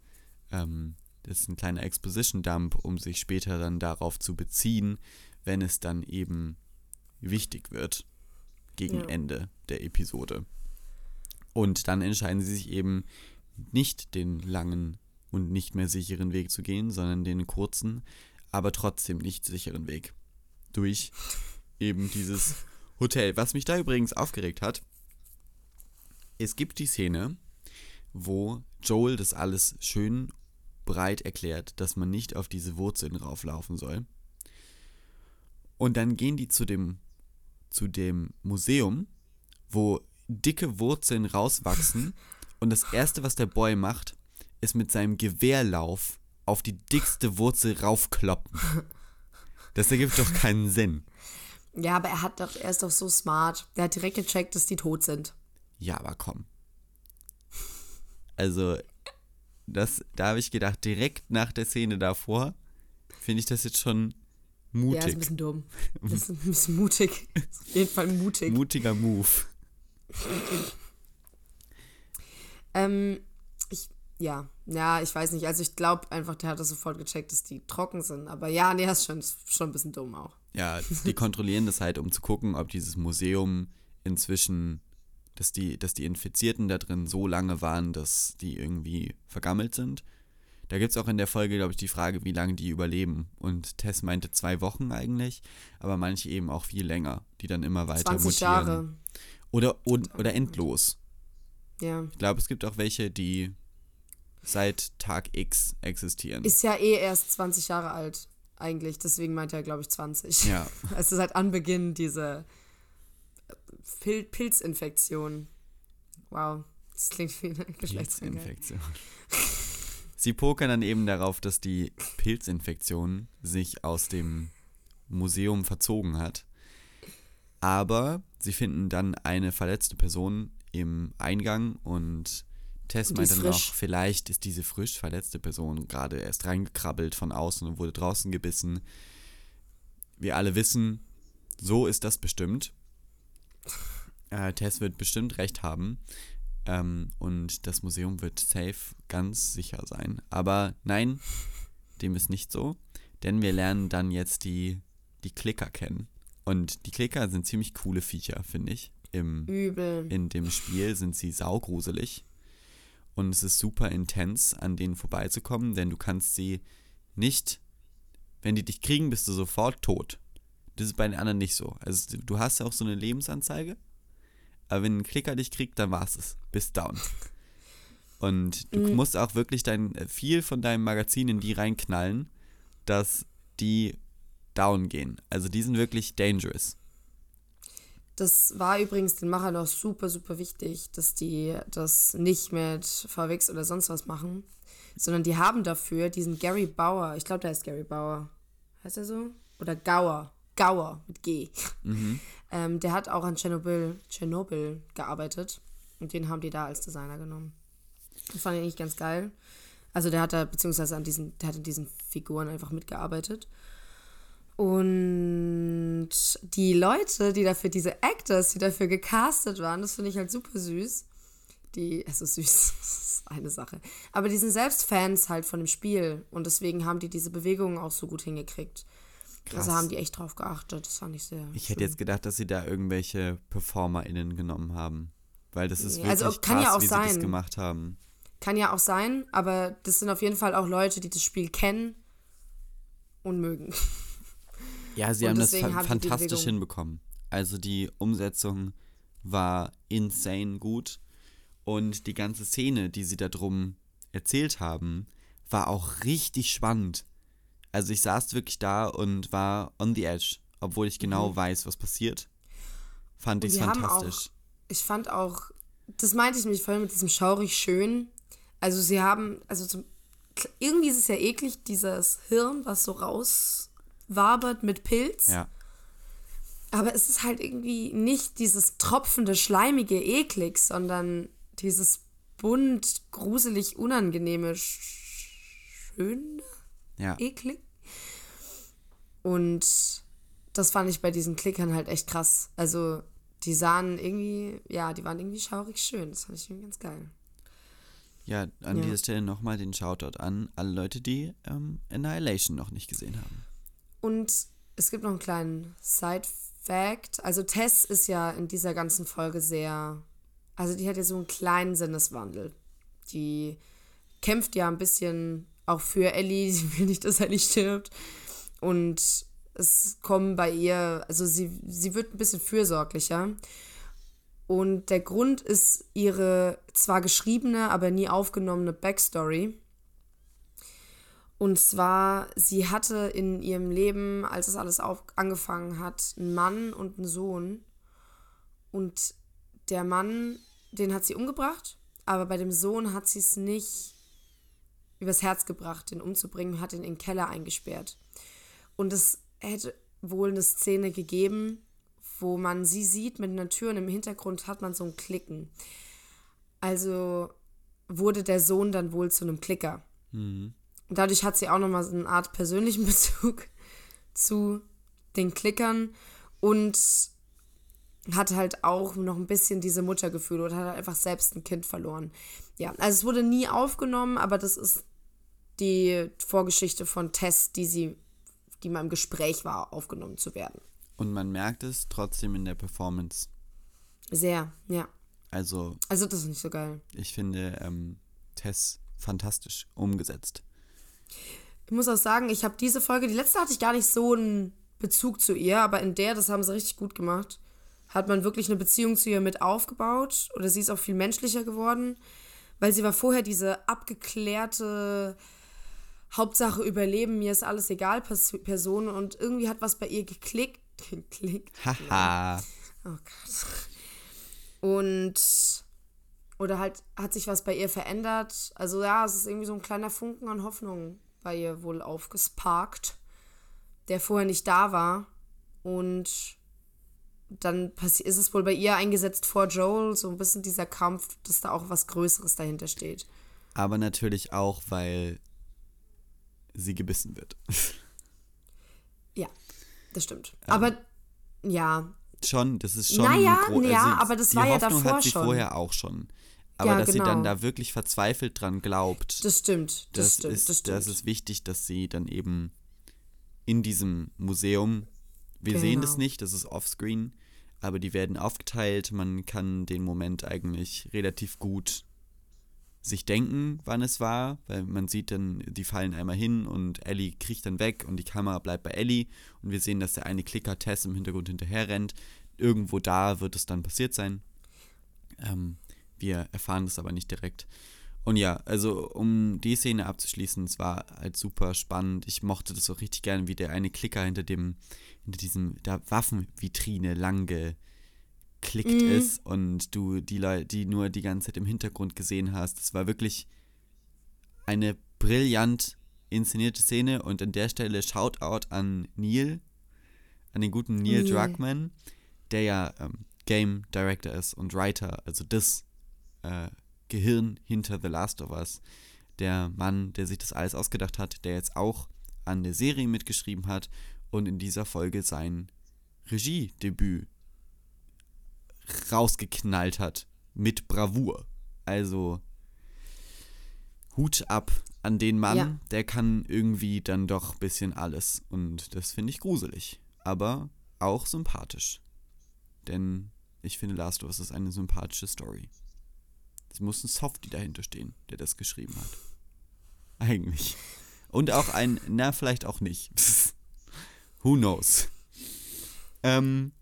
ähm, das ist ein kleiner Exposition-Dump, um sich später dann darauf zu beziehen, wenn es dann eben wichtig wird gegen Ja. Ende der Episode. Und dann entscheiden sie sich eben nicht den langen und nicht mehr sicheren Weg zu gehen, sondern den kurzen, aber trotzdem nicht sicheren Weg. Durch eben dieses Hotel. Was mich da übrigens aufgeregt hat, es gibt die Szene, wo Joel das alles schön breit erklärt, dass man nicht auf diese Wurzeln rauflaufen soll. Und dann gehen die zu dem, zu dem Museum, wo dicke Wurzeln rauswachsen. und das Erste, was der Boy macht, ist mit seinem Gewehrlauf auf die dickste Wurzel raufkloppen. Das ergibt doch keinen Sinn. Ja, aber er hat doch, er ist doch so smart. Der hat direkt gecheckt, dass die tot sind. Ja, aber komm. Also, das, da habe ich gedacht, direkt nach der Szene davor, finde ich das jetzt schon Ja, ist ein Mutig. bisschen dumm. Das ist ein bisschen mutig. Auf jeden Fall mutig. Mutiger Move. Ähm, ich, ja, ja, ich weiß nicht. Also ich glaube einfach, der hat das sofort gecheckt, dass die trocken sind. Aber ja, nee, das ist schon, ist schon ein bisschen dumm auch. Ja, die kontrollieren das halt, um zu gucken, ob dieses Museum inzwischen, dass die, dass die Infizierten da drin so lange waren, dass die irgendwie vergammelt sind. Da gibt es auch in der Folge, glaube ich, die Frage, wie lange die überleben. Und Tess meinte zwei Wochen eigentlich, aber manche eben auch viel länger, die dann immer weiter 20 mutieren. Jahre. Oder, und, oder endlos. Ja. Ich glaube, es gibt auch welche, die seit Tag X existieren. Ist ja eh erst 20 Jahre alt, eigentlich. Deswegen meint er, glaube ich, 20. ja, Es ist halt Anbeginn diese Pil Pilzinfektion. Wow. Das klingt wie eine Geschlechtskrankheit. Pilzinfektion. Sie pokern dann eben darauf, dass die Pilzinfektion sich aus dem Museum verzogen hat. Aber sie finden dann eine verletzte Person im Eingang und Tess meint dann noch, frisch. vielleicht ist diese frisch verletzte Person gerade erst reingekrabbelt von außen und wurde draußen gebissen. Wir alle wissen, so ist das bestimmt. Äh, Tess wird bestimmt recht haben. Ähm, und das Museum wird safe ganz sicher sein. Aber nein, dem ist nicht so. Denn wir lernen dann jetzt die, die Klicker kennen. Und die Klicker sind ziemlich coole Viecher, finde ich. Im, Übel. in dem Spiel sind sie saugruselig. Und es ist super intens, an denen vorbeizukommen, denn du kannst sie nicht, wenn die dich kriegen, bist du sofort tot. Das ist bei den anderen nicht so. Also du hast ja auch so eine Lebensanzeige, aber wenn ein Klicker dich kriegt, dann war's es. Bist down. Und du musst auch wirklich dein, äh, viel von deinem Magazin in die reinknallen, dass die down gehen. Also die sind wirklich dangerous. Das war übrigens den Machern auch super, super wichtig, dass die das nicht mit VWX oder sonst was machen, sondern die haben dafür diesen Gary Bauer, ich glaube, der heißt Gary Bauer. Heißt er so? Oder Gauer. Gauer mit G. Ähm, der hat auch an Tschernobyl, Tschernobyl gearbeitet und den haben die da als Designer genommen. Das fand ich eigentlich ganz geil. Also der hat da, beziehungsweise an diesen, der hat an diesen Figuren einfach mitgearbeitet. Und die Leute, die dafür, diese Actors, die dafür gecastet waren, das finde ich halt super süß. Die, ist süß, das ist eine Sache. Aber die sind selbst Fans halt von dem Spiel und deswegen haben die diese Bewegungen auch so gut hingekriegt. Krass. Also haben die echt drauf geachtet, das fand ich sehr. Ich hätte schön. jetzt gedacht, dass sie da irgendwelche PerformerInnen genommen haben. Weil das ist Nee, wirklich also kann krass, ja auch wie sie das sein. gemacht haben. Kann ja auch sein, aber das sind auf jeden Fall auch Leute, die das Spiel kennen und mögen. Ja, sie Und haben das fa fantastisch hinbekommen. Also die Umsetzung war insane gut. Und die ganze Szene, die sie da drum erzählt haben, war auch richtig spannend. Also ich saß wirklich da und war on the edge, obwohl ich genau weiß, was passiert. Fand Mhm. Ich fantastisch. Ich fand auch, das meinte ich mich vorhin mit diesem schaurig schön. Also sie haben, also zum, irgendwie ist es ja eklig, dieses Hirn, was so rauswabert mit Pilz. Ja. Aber es ist halt irgendwie nicht dieses tropfende, schleimige, eklig, sondern dieses bunt, gruselig, unangenehme, sch- schöne, Ja. eklig. Und das fand ich bei diesen Klickern halt echt krass. Also die sahen irgendwie, ja, die waren irgendwie schaurig schön. Das fand ich irgendwie ganz geil. Ja, an Ja. dieser Stelle nochmal den Shoutout an alle Leute, die ähm, Annihilation noch nicht gesehen haben. Und es gibt noch einen kleinen Side-Fact. Also Tess ist ja in dieser ganzen Folge sehr, also die hat ja so einen kleinen Sinneswandel. Die kämpft ja ein bisschen auch für Ellie. Sie will nicht, dass Ellie stirbt. Und es kommen bei ihr, also sie, sie wird ein bisschen fürsorglicher. Und der Grund ist ihre zwar geschriebene, aber nie aufgenommene Backstory. Und zwar, sie hatte in ihrem Leben, als es alles auf, angefangen hat, einen Mann und einen Sohn. Und der Mann, den hat sie umgebracht, aber bei dem Sohn hat sie es nicht übers Herz gebracht, den umzubringen, hat ihn in den Keller eingesperrt. Und es hätte wohl eine Szene gegeben, wo man sie sieht mit einer Tür und im Hintergrund hat man so ein Klicken. Also wurde der Sohn dann wohl zu einem Klicker. Und dadurch hat sie auch nochmal so eine Art persönlichen Bezug zu den Klickern und hat halt auch noch ein bisschen diese Muttergefühle und hat halt einfach selbst ein Kind verloren. Ja, also es wurde nie aufgenommen, aber das ist die Vorgeschichte von Tess, die sie, die mal im Gespräch war, aufgenommen zu werden. Und man merkt es trotzdem in der Performance. Sehr, ja. Also, Also das ist nicht so geil. ich finde ähm, Tess fantastisch umgesetzt. Ich muss auch sagen, ich habe diese Folge, die letzte hatte ich gar nicht so einen Bezug zu ihr, aber in der, das haben sie richtig gut gemacht, hat man wirklich eine Beziehung zu ihr mit aufgebaut oder sie ist auch viel menschlicher geworden, weil sie war vorher diese abgeklärte Hauptsache Überleben, mir ist alles egal Pers Person und irgendwie hat was bei ihr geklickt. geklickt. Haha. Oh Gott. Und oder halt hat sich was bei ihr verändert. Also ja, es ist irgendwie so ein kleiner Funken an Hoffnung bei ihr wohl aufgesparkt, der vorher nicht da war. Und dann ist es wohl bei ihr eingesetzt vor Joel, so ein bisschen dieser Kampf, dass da auch was Größeres dahinter steht. Aber natürlich auch, weil sie gebissen wird. Ja, das stimmt. Aber ja, schon, das ist schon. Naja, ja, aber das war ja Hoffnung davor hat sie schon. vorher auch schon. Aber Ja, dass sie dann genau. da wirklich verzweifelt dran glaubt, das stimmt. Das, das, stimmt. ist, das stimmt. das ist wichtig, dass sie dann eben in diesem Museum, wir sehen das Genau. nicht, das ist offscreen, aber die werden aufgeteilt, man kann den Moment eigentlich relativ gut sich denken, wann es war, weil man sieht dann, die fallen einmal hin und Ellie kriecht dann weg und die Kamera bleibt bei Ellie und wir sehen, dass der eine Klicker Tess im Hintergrund hinterher rennt. Irgendwo da wird es dann passiert sein. Ähm, wir erfahren das aber nicht direkt. Und ja, also um die Szene abzuschließen, es war halt super spannend. Ich mochte das auch richtig gern, wie der eine Klicker hinter dem, hinter diesem der Waffenvitrine lang geklickt ist und du die Leute, die nur die ganze Zeit im Hintergrund gesehen hast. Das war wirklich eine brillant inszenierte Szene und an der Stelle Shoutout an Neil, an den guten Neil Neil. Druckmann, der ja ähm, Game Director ist und Writer, also das äh, Gehirn hinter The Last of Us. Der Mann, der sich das alles ausgedacht hat, der jetzt auch an der Serie mitgeschrieben hat und in dieser Folge sein Regiedebüt rausgeknallt hat. Mit Bravour. Also Hut ab an den Mann, Ja. der kann irgendwie dann doch ein bisschen alles. Und das finde ich gruselig. Aber auch sympathisch. Denn ich finde Last of Us ist eine sympathische Story. Es muss ein Softie dahinter stehen, der das geschrieben hat. Eigentlich. Und auch ein, na, vielleicht auch nicht. Who knows? Ähm,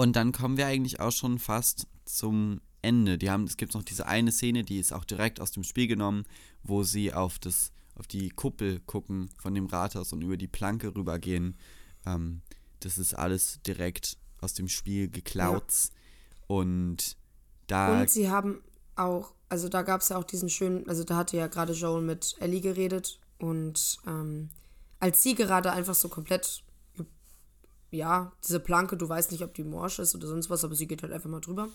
und dann kommen wir eigentlich auch schon fast zum Ende. Die haben, es gibt noch diese eine Szene, die ist auch direkt aus dem Spiel genommen, wo sie auf das, auf die Kuppel gucken von dem Rathaus und über die Planke rübergehen. Ähm, das ist alles direkt aus dem Spiel geklaut. Und da Und sie haben auch, also da gab es ja auch diesen schönen, also da hatte ja gerade Joel mit Ellie geredet und ähm, als sie gerade einfach so komplett, ja, diese Planke, du weißt nicht, ob die morsch ist oder sonst was, aber sie geht halt einfach mal drüber,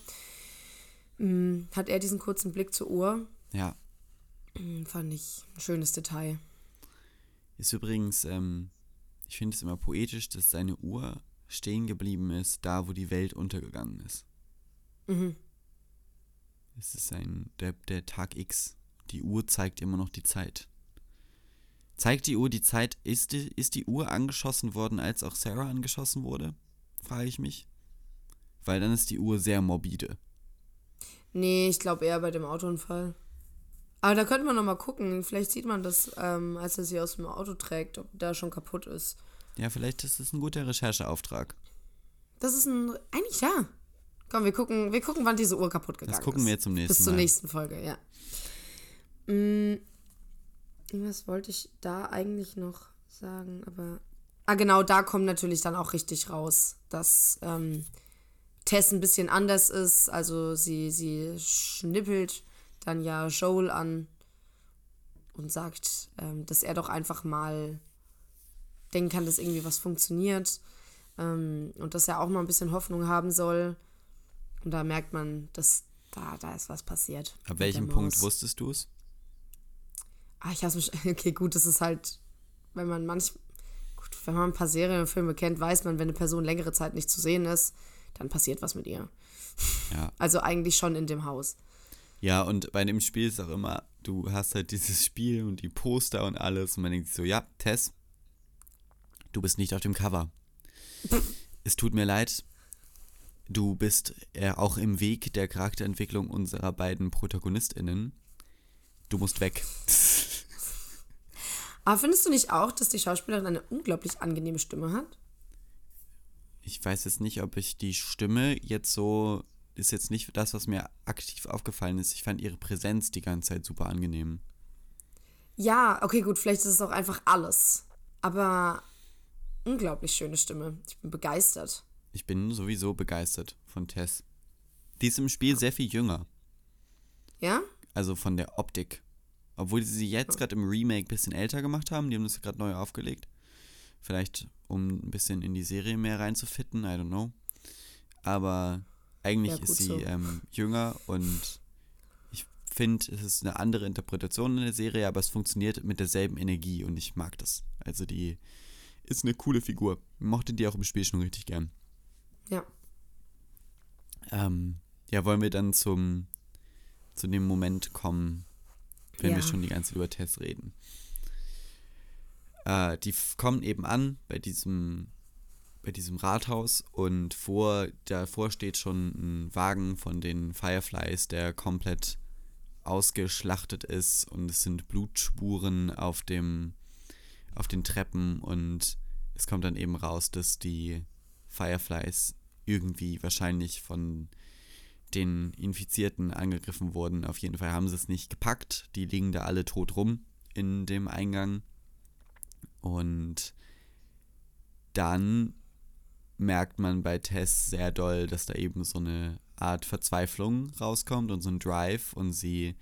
mm, hat er diesen kurzen Blick zur Uhr. ja, Mm, Fand ich ein schönes Detail. Ist übrigens, ähm, ich finde es immer poetisch, dass seine Uhr stehen geblieben ist, da wo die Welt untergegangen ist. Mhm. Es ist ein, der, der Tag X. Die Uhr zeigt immer noch die Zeit. Zeigt die Uhr die Zeit? Ist die, ist die Uhr angeschossen worden, als auch Sarah angeschossen wurde? Frage ich mich. Weil dann ist die Uhr sehr morbide. Nee, ich glaube eher bei dem Autounfall. Aber da könnte man noch mal gucken. Vielleicht sieht man das, ähm, als er sie aus dem Auto trägt, ob da schon kaputt ist. Ja, vielleicht ist es ein guter Rechercheauftrag. Das ist ein. Eigentlich ja. Komm, wir gucken, wir gucken, wann diese Uhr kaputt gegangen Das ist. gucken wir zum nächsten Bis zur Mal. nächsten Folge, ja. Mm, was wollte ich da eigentlich noch sagen? Aber. Ah, genau, da kommt natürlich dann auch richtig raus, dass ähm, Tess ein bisschen anders ist. Also sie, sie schnippelt dann ja Joel an und sagt, ähm, dass er doch einfach mal denken kann, dass irgendwie was funktioniert. Ähm, und dass er auch mal ein bisschen Hoffnung haben soll. Und da merkt man, dass da, da ist was passiert. Ab welchem Punkt wusstest du es? Ah, ich hasse mich. Okay, gut, das ist halt, wenn man manch. gut, wenn man ein paar Serien und Filme kennt, weiß man, wenn eine Person längere Zeit nicht zu sehen ist, dann passiert was mit ihr. Ja. Also eigentlich schon in dem Haus. Ja, und bei dem Spiel ist auch immer, du hast halt dieses Spiel und die Poster und alles und man denkt sich so, ja, Tess, du bist nicht auf dem Cover. es tut mir leid, du bist äh, auch im Weg der Charakterentwicklung unserer beiden ProtagonistInnen. Du musst weg. Aber findest du nicht auch, dass die Schauspielerin eine unglaublich angenehme Stimme hat? Ich weiß jetzt nicht, ob ich die Stimme jetzt so, ist jetzt nicht das, was mir aktiv aufgefallen ist. Ich fand ihre Präsenz die ganze Zeit super angenehm. Ja, okay, gut, vielleicht ist es auch einfach alles. Aber unglaublich schöne Stimme. Ich bin begeistert. Ich bin sowieso begeistert von Tess. Die ist im Spiel sehr viel jünger. Ja? Also von der Optik. Obwohl sie sie jetzt gerade im Remake ein bisschen älter gemacht haben. Die haben das gerade neu aufgelegt. Vielleicht, um ein bisschen in die Serie mehr reinzufitten, I don't know. Aber eigentlich Ja, ist sie so. ähm, jünger und ich finde, es ist eine andere Interpretation in der Serie, aber es funktioniert mit derselben Energie und ich mag das. Also die ist eine coole Figur. Mochte die auch im Spiel schon richtig gern. Ja. Ähm, ja, wollen wir dann zum zu dem Moment kommen, wenn wir Ja. schon die ganze Zeit über Tess reden. Äh, die kommen eben an bei diesem bei diesem Rathaus und vor davor steht schon ein Wagen von den Fireflies, der komplett ausgeschlachtet ist und es sind Blutspuren auf dem auf den Treppen und es kommt dann eben raus, dass die Fireflies irgendwie wahrscheinlich von den Infizierten angegriffen wurden. Auf jeden Fall haben sie es nicht gepackt. Die liegen da alle tot rum in dem Eingang. Und dann merkt man bei Tess sehr doll, dass da eben so eine Art Verzweiflung rauskommt und so ein Drive und sie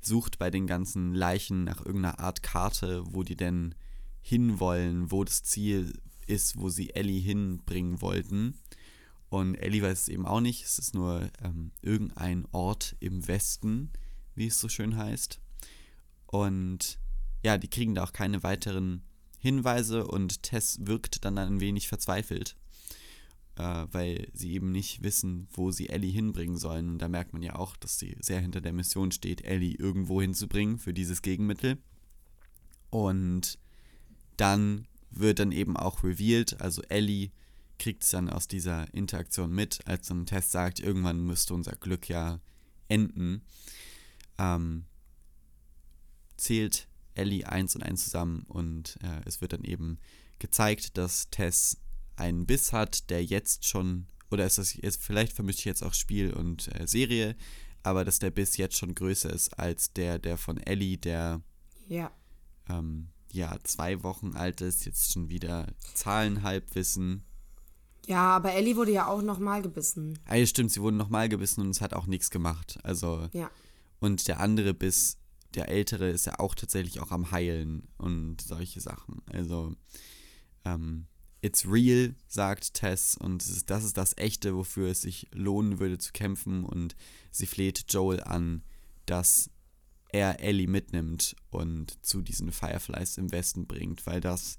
sucht bei den ganzen Leichen nach irgendeiner Art Karte, wo die denn hinwollen, wo das Ziel ist, wo sie Ellie hinbringen wollten. Und Ellie weiß es eben auch nicht. Es ist nur ähm, irgendein Ort im Westen, wie es so schön heißt. Und ja, die kriegen da auch keine weiteren Hinweise und Tess wirkt dann ein wenig verzweifelt, äh, weil sie eben nicht wissen, wo sie Ellie hinbringen sollen. Und da merkt man ja auch, dass sie sehr hinter der Mission steht, Ellie irgendwo hinzubringen für dieses Gegenmittel. Und dann wird dann eben auch revealed, also Ellie kriegt es dann aus dieser Interaktion mit, als so ein Test sagt, irgendwann müsste unser Glück ja enden, ähm, zählt Ellie eins und eins zusammen und äh, es wird dann eben gezeigt, dass Tess einen Biss hat, der jetzt schon, oder ist das jetzt, vielleicht vermische ich jetzt auch Spiel und äh, Serie, aber dass der Biss jetzt schon größer ist als der, der von Ellie, der Ja. ähm, ja, zwei Wochen alt ist, jetzt schon wieder Zahlenhalbwissen. Ja, aber Ellie wurde ja auch nochmal gebissen. Ah, ja, stimmt, sie wurden nochmal gebissen und es hat auch nichts gemacht. Also, Ja. und der andere Biss, der ältere, ist ja auch tatsächlich auch am Heilen und solche Sachen. Also, ähm, it's real, sagt Tess, und ist, das ist das Echte, wofür es sich lohnen würde zu kämpfen. Und sie fleht Joel an, dass er Ellie mitnimmt und zu diesen Fireflies im Westen bringt, weil das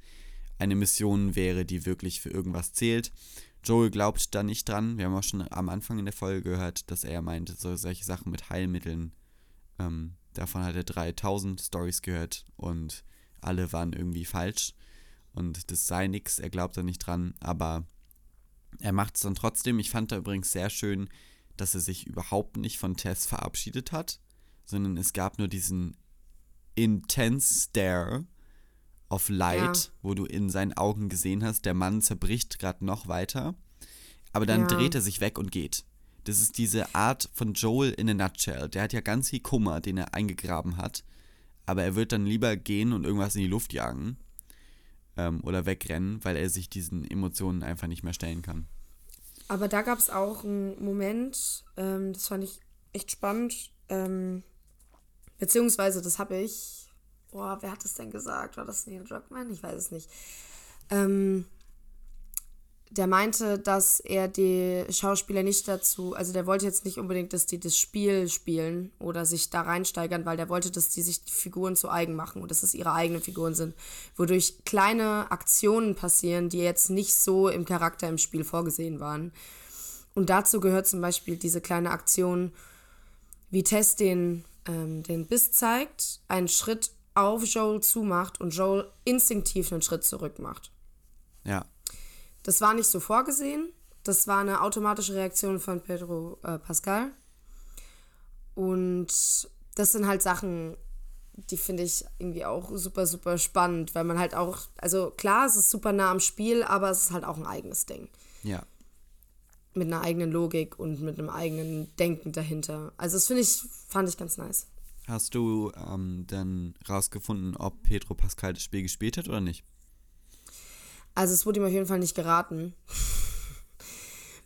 eine Mission wäre, die wirklich für irgendwas zählt. Joel glaubt da nicht dran. Wir haben auch schon am Anfang in der Folge gehört, dass er meinte, so solche Sachen mit Heilmitteln. Ähm, davon hat er 3000 Stories gehört und alle waren irgendwie falsch. Und das sei nix, er glaubt da nicht dran, aber er macht es dann trotzdem. Ich fand da übrigens sehr schön, dass er sich überhaupt nicht von Tess verabschiedet hat, sondern es gab nur diesen intense Stare of Light, Ja. wo du in seinen Augen gesehen hast, der Mann zerbricht gerade noch weiter, aber dann Ja. dreht er sich weg und geht. Das ist diese Art von Joel in a nutshell. Der hat ja ganz viel Kummer, den er eingegraben hat, aber er wird dann lieber gehen und irgendwas in die Luft jagen ähm, oder wegrennen, weil er sich diesen Emotionen einfach nicht mehr stellen kann. Aber da gab es auch einen Moment, ähm, das fand ich echt spannend. Ähm, beziehungsweise, das habe ich. Boah, wer hat das denn gesagt? War das Neil Druckmann? Ich weiß es nicht. Ähm, der meinte, dass er die Schauspieler nicht dazu, also der wollte jetzt nicht unbedingt, dass die das Spiel spielen oder sich da reinsteigern, weil der wollte, dass die sich die Figuren zu eigen machen und dass es ihre eigenen Figuren sind, wodurch kleine Aktionen passieren, die jetzt nicht so im Charakter im Spiel vorgesehen waren. Und dazu gehört zum Beispiel diese kleine Aktion, wie Tess den, ähm, den Biss zeigt, einen Schritt auf Joel zumacht und Joel instinktiv einen Schritt zurück macht. Ja. Das war nicht so vorgesehen. Das war eine automatische Reaktion von Pedro äh, Pascal. Und das sind halt Sachen, die finde ich irgendwie auch super, super spannend, weil man halt auch, also klar, es ist super nah am Spiel, aber es ist halt auch ein eigenes Ding. Ja. Mit einer eigenen Logik und mit einem eigenen Denken dahinter. Also das finde ich, fand ich ganz nice. Hast du ähm, dann rausgefunden, ob Pedro Pascal das Spiel gespielt hat oder nicht? Also es wurde ihm auf jeden Fall nicht geraten.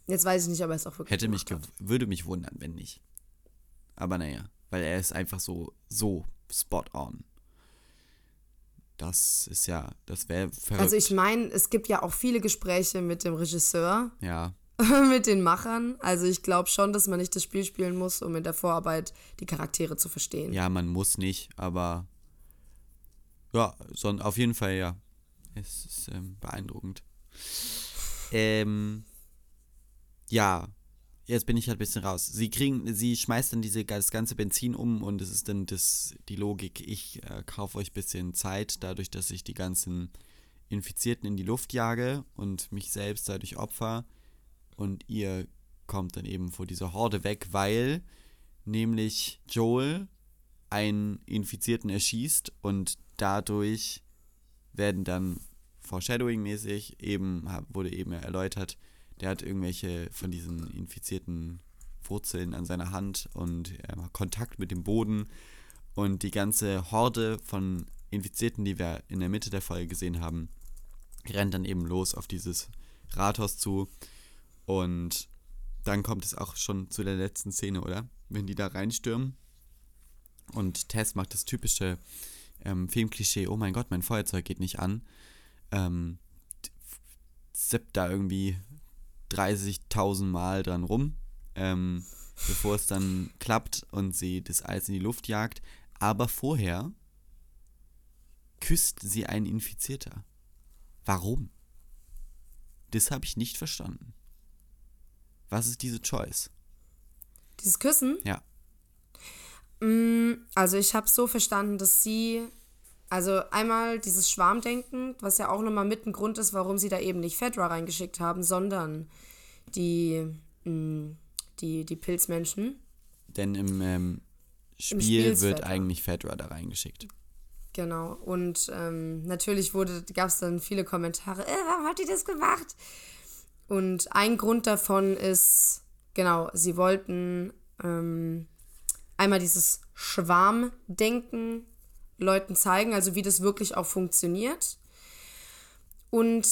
Jetzt weiß ich nicht, ob er es auch wirklich Hätte mich würde mich wundern, wenn nicht. Aber naja, weil er ist einfach so, so spot on. Das ist ja, das wäre verrückt. Also ich meine, es gibt ja auch viele Gespräche mit dem Regisseur, ja, mit den Machern. Also ich glaube schon, dass man nicht das Spiel spielen muss, um in der Vorarbeit die Charaktere zu verstehen. ja, man muss nicht, aber ja, so, auf jeden Fall ja. Es ist ähm, beeindruckend. Ähm, ja, jetzt bin ich halt ein bisschen raus. Sie kriegen, sie schmeißt dann diese, das ganze Benzin um und es ist dann das, die Logik, ich äh, kaufe euch ein bisschen Zeit, dadurch, dass ich die ganzen Infizierten in die Luft jage und mich selbst dadurch opfer und ihr kommt dann eben vor dieser Horde weg, weil nämlich Joel einen Infizierten erschießt und dadurch werden dann Foreshadowing-mäßig eben, wurde eben erläutert, der hat irgendwelche von diesen infizierten Wurzeln an seiner Hand und er Kontakt mit dem Boden. Und die ganze Horde von Infizierten, die wir in der Mitte der Folge gesehen haben, rennt dann eben los auf dieses Rathaus zu und dann kommt es auch schon zu der letzten Szene, oder? Wenn die da reinstürmen und Tess macht das typische ähm, Filmklischee, oh mein Gott, mein Feuerzeug geht nicht an. Ähm, zippt da irgendwie 30.000 Mal dran rum, ähm, bevor es dann klappt und sie das Eis in die Luft jagt. Aber vorher küsst sie einen Infizierter. Warum? Das habe ich nicht verstanden. Was ist diese Choice? Dieses Küssen, Ja. Mm, Also ich habe so verstanden, dass sie, also einmal dieses Schwarmdenken, was ja auch nochmal mit ein Grund ist, warum sie da eben nicht Fedra reingeschickt haben, sondern die, mm, die, die Pilzmenschen. Denn im ähm, Spiel, ist wird Fedra. eigentlich Fedra da reingeschickt. Genau. Und ähm, natürlich gab es dann viele Kommentare, äh, warum hat die das gemacht? Und ein Grund davon ist, genau, sie wollten ähm, einmal dieses Schwarmdenken Leuten zeigen, also wie das wirklich auch funktioniert. Und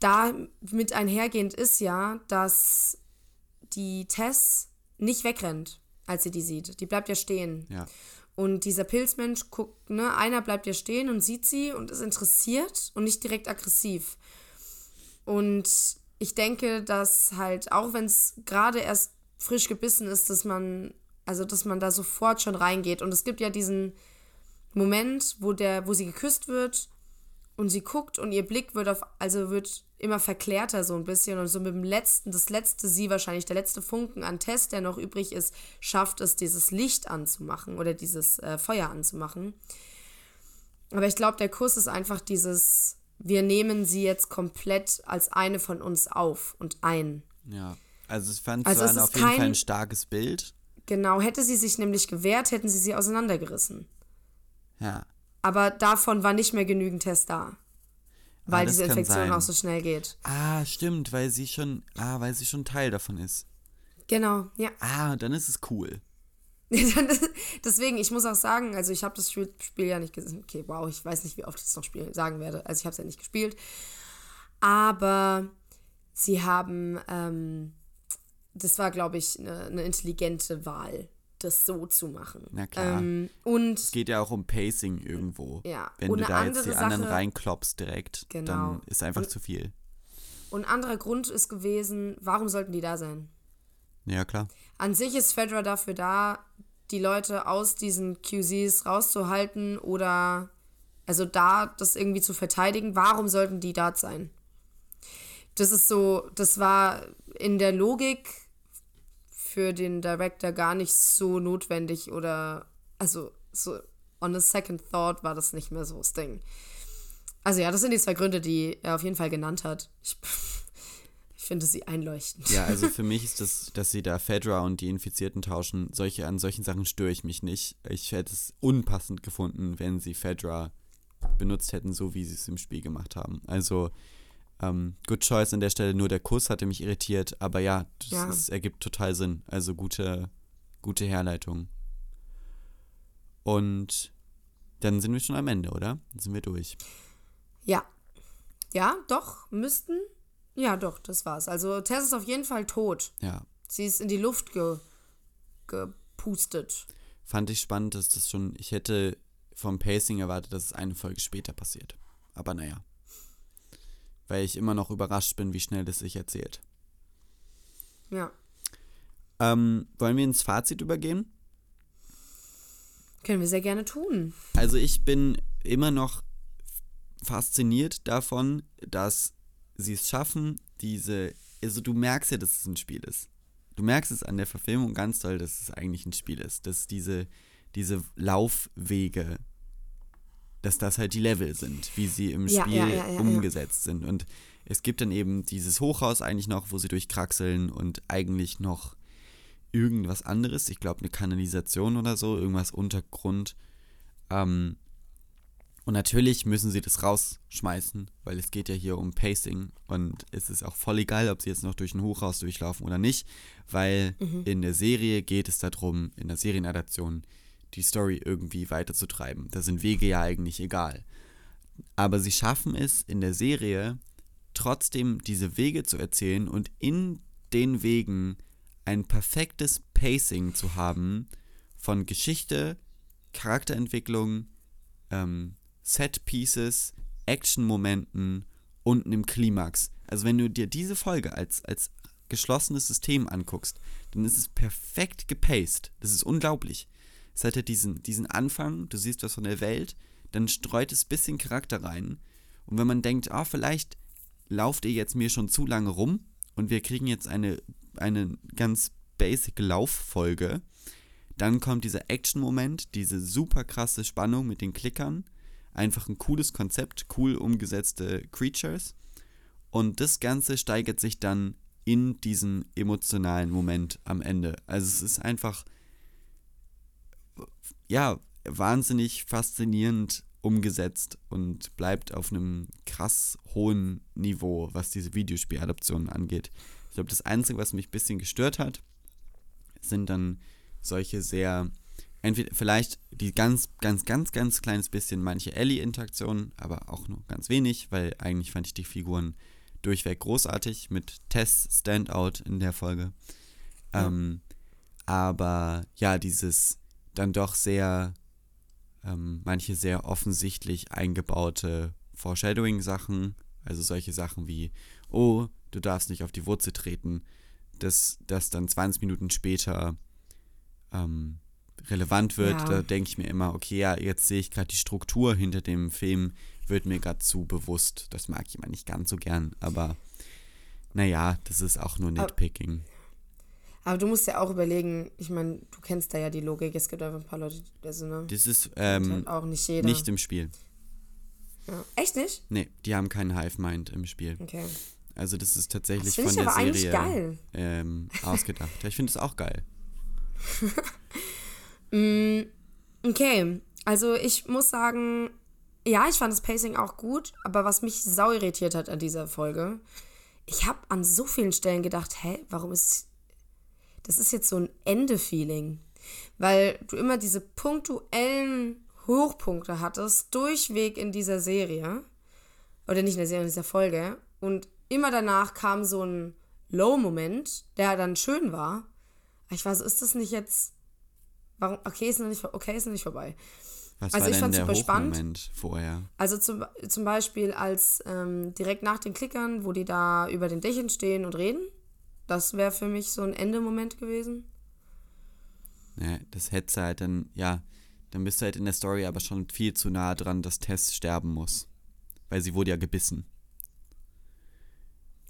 da mit einhergehend ist ja, dass die Tess nicht wegrennt, als sie die sieht. Die bleibt ja stehen. Ja. Und dieser Pilzmensch guckt, ne, einer bleibt ja stehen und sieht sie und ist interessiert und nicht direkt aggressiv. Und ich denke, dass halt, auch wenn es gerade erst frisch gebissen ist, dass man, also dass man da sofort schon reingeht. Und es gibt ja diesen Moment, wo der, wo sie geküsst wird und sie guckt und ihr Blick wird auf, also wird immer verklärter so ein bisschen und so mit dem letzten, das letzte sie wahrscheinlich, der letzte Funken an Test, der noch übrig ist, schafft es, dieses Licht anzumachen oder dieses äh, Feuer anzumachen. Aber ich glaube, der Kuss ist einfach dieses, wir nehmen sie jetzt komplett als eine von uns auf und ein. Ja. Also ich fand Also es auf jeden Fall ein starkes Bild. Genau, hätte sie sich nämlich gewehrt, hätten sie sie auseinandergerissen. Ja. Aber davon war nicht mehr genügend Test da. Weil Ah, diese Infektion auch so schnell geht. Ah, stimmt, weil sie schon, ah, weil sie schon Teil davon ist. Genau, ja. Ah, dann ist es cool. Deswegen, ich muss auch sagen, also ich habe das Spiel, Spiel ja nicht gesehen. Okay, wow, ich weiß nicht, wie oft ich es noch spielen, sagen werde. Also ich habe es ja nicht gespielt. Aber sie haben, ähm, das war, glaube ich, eine, eine intelligente Wahl, das so zu machen. Na klar. Ähm, und Es geht ja auch um Pacing irgendwo. Ja, Wenn und du da jetzt die andere anderen Sache- reinkloppst direkt, Genau. dann ist einfach Und- zu viel. Und ein anderer Grund ist gewesen, warum sollten die da sein? Ja, klar. An sich ist Fedra dafür da, die Leute aus diesen QCs rauszuhalten oder also da das irgendwie zu verteidigen. Warum sollten die da sein? Das ist so, das war in der Logik für den Director gar nicht so notwendig oder also so on a second thought war das nicht mehr so das Ding. Also ja, das sind die zwei Gründe, die er auf jeden Fall genannt hat. Ich, ich finde sie einleuchtend. Ja, also für mich ist das, dass sie da Fedra und die Infizierten tauschen, solche, an solchen Sachen störe ich mich nicht. Ich hätte es unpassend gefunden, wenn sie Fedra benutzt hätten, so wie sie es im Spiel gemacht haben. Also, ähm, good choice an der Stelle, nur der Kuss hatte mich irritiert, aber ja, das Ja. Ist, ergibt total Sinn. Also gute, gute Herleitung. Und dann sind wir schon am Ende, oder? Dann sind wir durch. Ja. Ja, doch, müssten. Ja, doch, das war's. Also Tess ist auf jeden Fall tot. Ja. Sie ist in die Luft ge gepustet. Fand ich spannend, dass das schon, ich hätte vom Pacing erwartet, dass es eine Folge später passiert. Aber naja. Weil ich immer noch überrascht bin, wie schnell das sich erzählt. Ja. Ähm, wollen wir ins Fazit übergehen? Können wir sehr gerne tun. Also ich bin immer noch fasziniert davon, dass sie es schaffen, diese, also du merkst ja, dass es ein Spiel ist. Du merkst es an der Verfilmung ganz toll, dass es eigentlich ein Spiel ist, dass diese, diese Laufwege, dass das halt die Level sind, wie sie im Ja, Spiel ja, ja, umgesetzt sind. Und es gibt dann eben dieses Hochhaus eigentlich noch, wo sie durchkraxeln und eigentlich noch irgendwas anderes, ich glaube eine Kanalisation oder so, irgendwas Untergrund. Ähm, und natürlich müssen sie das rausschmeißen, weil es geht ja hier um Pacing und es ist auch voll egal, ob sie jetzt noch durch ein Hochhaus durchlaufen oder nicht, weil in der Serie geht es darum, in der Serienadaption die Story irgendwie weiterzutreiben. Da sind Wege ja eigentlich egal. Aber sie schaffen es in der Serie trotzdem diese Wege zu erzählen und in den Wegen ein perfektes Pacing zu haben von Geschichte, Charakterentwicklung, ähm, Set-Pieces, Action-Momenten und einem Klimax. Also wenn du dir diese Folge als, als geschlossenes System anguckst, dann ist es perfekt gepaced. Das ist unglaublich. Es hat ja diesen, diesen Anfang, du siehst was von der Welt, dann streut es ein bisschen Charakter rein. Und wenn man denkt, ah, vielleicht lauft ihr jetzt mir schon zu lange rum und wir kriegen jetzt eine, eine ganz basic Lauffolge, dann kommt dieser Action-Moment, diese super krasse Spannung mit den Klickern, einfach ein cooles Konzept, cool umgesetzte Creatures und das Ganze steigert sich dann in diesen emotionalen Moment am Ende. Also es ist einfach, ja, wahnsinnig faszinierend umgesetzt und bleibt auf einem krass hohen Niveau, was diese Videospieladaptionen angeht. Ich glaube, das Einzige, was mich ein bisschen gestört hat, sind dann solche sehr, entweder vielleicht die ganz, ganz, ganz, ganz kleines bisschen manche Ellie-Interaktionen, aber auch nur ganz wenig, weil eigentlich fand ich die Figuren durchweg großartig mit Tess Standout in der Folge. Ja. Ähm, aber ja, dieses dann doch sehr, ähm, manche sehr offensichtlich eingebaute Foreshadowing-Sachen, also solche Sachen wie, oh, du darfst nicht auf die Wurzel treten, dass das dann 20 Minuten später ähm, relevant wird, Ja. da denke ich mir immer, okay, ja, jetzt sehe ich gerade die Struktur hinter dem Film, wird mir gerade zu bewusst. Das mag ich immer nicht ganz so gern, aber naja, das ist auch nur Nitpicking. Aber du musst ja auch überlegen, ich meine, du kennst da ja die Logik, es gibt einfach ein paar Leute, also ne, Das ist ähm, halt auch nicht jeder. nicht im Spiel. ja. Echt nicht? Nee, die haben keinen Hive-Mind im Spiel. Okay. Also das ist tatsächlich Das von der aber eigentlich Serie geil. ähm, ausgedacht. Ja, ich finde es auch geil. Okay, also ich muss sagen, ja, ich fand das Pacing auch gut, aber was mich sau irritiert hat an dieser Folge, ich habe an so vielen Stellen gedacht, hä, warum ist das ist jetzt so ein Ende-Feeling, weil du immer diese punktuellen Hochpunkte hattest durchweg in dieser Serie oder nicht in der Serie, in dieser Folge und immer danach kam so ein Low-Moment, der dann schön war. Ich war so, ist das nicht jetzt Warum? Okay, ist noch nicht, okay, ist noch nicht vorbei. Was Also war ich der super spannend. Vorher? Also zum, zum Beispiel als ähm, direkt nach den Klickern, wo die da über den Dächern stehen und reden. Das wäre für mich so ein Endemoment gewesen. Ja, das hätte halt dann, ja, dann bist du halt in der Story aber schon viel zu nah dran, dass Tess sterben muss. Weil sie wurde ja gebissen.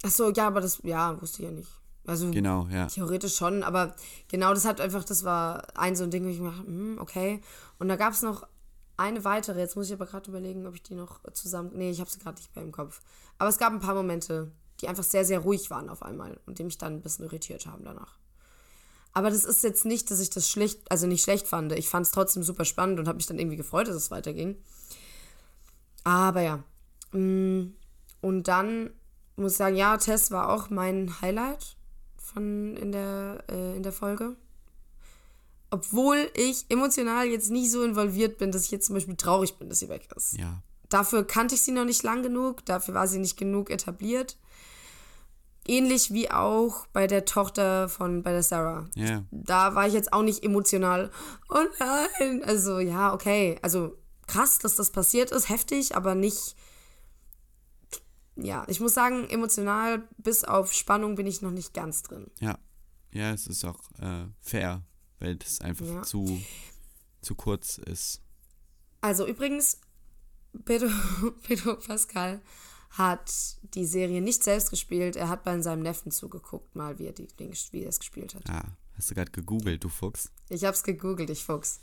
Ach so, ja, aber das, ja, wusste ich ja nicht. Also Genau, ja. theoretisch schon, aber genau das hat einfach, das war ein so ein Ding, wo ich mir dachte, hm, okay. Und da gab es noch eine weitere, jetzt muss ich aber gerade überlegen, ob ich die noch zusammen, nee, ich habe sie gerade nicht mehr im Kopf. Aber es gab ein paar Momente, die einfach sehr, sehr ruhig waren auf einmal und die mich dann ein bisschen irritiert haben danach. Aber das ist jetzt nicht, dass ich das schlecht, also nicht schlecht fand. Ich fand es trotzdem super spannend und habe mich dann irgendwie gefreut, dass es weiterging. Aber ja. Mm, Und dann muss ich sagen, ja, Tess war auch mein Highlight von in der, äh, in der Folge. Obwohl ich emotional jetzt nicht so involviert bin, dass ich jetzt zum Beispiel traurig bin, dass sie weg ist. Ja. Dafür kannte ich sie noch nicht lang genug, dafür war sie nicht genug etabliert. Ähnlich wie auch bei der Tochter von, bei der Sarah. Ja. Da war ich jetzt auch nicht emotional. Oh nein! Also, ja, okay. Also, krass, dass das passiert ist, heftig, aber nicht. Ja, ich muss sagen, emotional bis auf Spannung bin ich noch nicht ganz drin. Ja. Ja, es ist auch äh, fair, weil das einfach Ja. zu, zu kurz ist. Also übrigens, Pedro, Pedro Pascal hat die Serie nicht selbst gespielt, er hat bei seinem Neffen zugeguckt, mal wie er, die, wie er es gespielt hat. Ah, hast du gerade gegoogelt, du Fuchs? Ich hab's gegoogelt, ich Fuchs.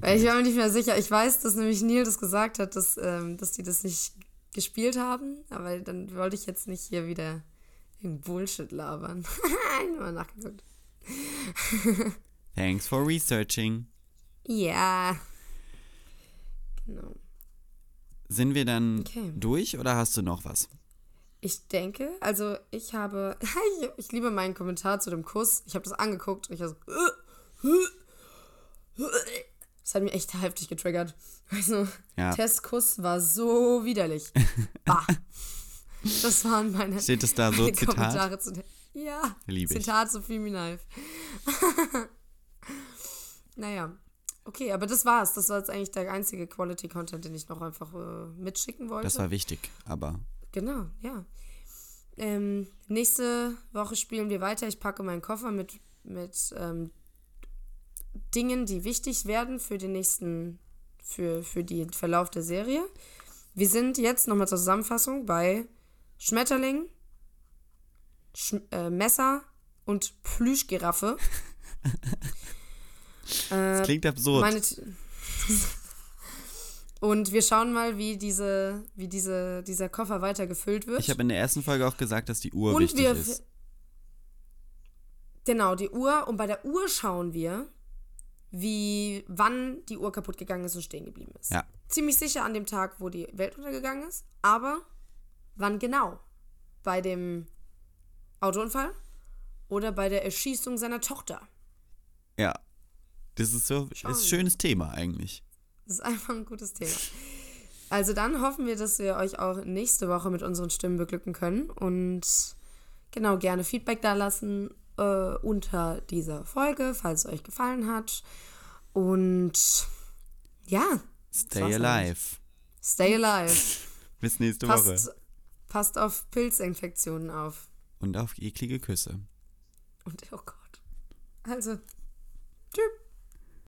Weil ich war mir nicht mehr sicher. Ich weiß, dass nämlich Neil das gesagt hat, dass, ähm, dass die das nicht gespielt haben, aber dann wollte ich jetzt nicht hier wieder Bullshit labern. ich mal nachgeguckt. Thanks for researching. Ja. Genau. Sind wir dann Okay. durch oder hast du noch was? Ich denke, also ich habe, ich, ich liebe meinen Kommentar zu dem Kuss. Ich habe das angeguckt und ich war so, das hat mich echt heftig getriggert. Also, Ja. Tess Kuss war so widerlich. Bah. Das waren meine, Steht es da so, Zitat? Kommentare zu der, ja, Liebe ich. Zitat zu Feminife. naja, okay, aber das war's. Das war jetzt eigentlich der einzige Quality-Content, den ich noch einfach äh, mitschicken wollte. Das war wichtig, aber Genau, ja. Ähm, nächste Woche spielen wir weiter. Ich packe meinen Koffer mit, mit ähm, Dingen, die wichtig werden für den nächsten, für, für den Verlauf der Serie. Wir sind jetzt nochmal zur Zusammenfassung bei Schmetterling, Sch äh, Messer und Plüschgiraffe. das klingt absurd. Meine und wir schauen mal, wie, diese, wie diese, dieser Koffer weiter gefüllt wird. ich habe in der ersten Folge auch gesagt, dass die Uhr Und wichtig wir- ist. Genau, die Uhr. Und bei der Uhr schauen wir, wie, wann die Uhr kaputt gegangen ist und stehen geblieben ist. Ja. Ziemlich sicher an dem Tag, wo die Welt untergegangen ist. Aber wann genau? Bei dem Autounfall oder bei der Erschießung seiner Tochter? Ja. Das ist so Schauen ist ein schönes Thema eigentlich. Das ist einfach ein gutes Thema. Also dann hoffen wir, dass wir euch auch nächste Woche mit unseren Stimmen beglücken können und genau gerne Feedback da lassen äh, unter dieser Folge, falls es euch gefallen hat. Und ja, Stay alive. stay alive. Bis nächste Woche. Passt, passt auf Pilzinfektionen auf. Und auf eklige Küsse. Und oh Gott. Also,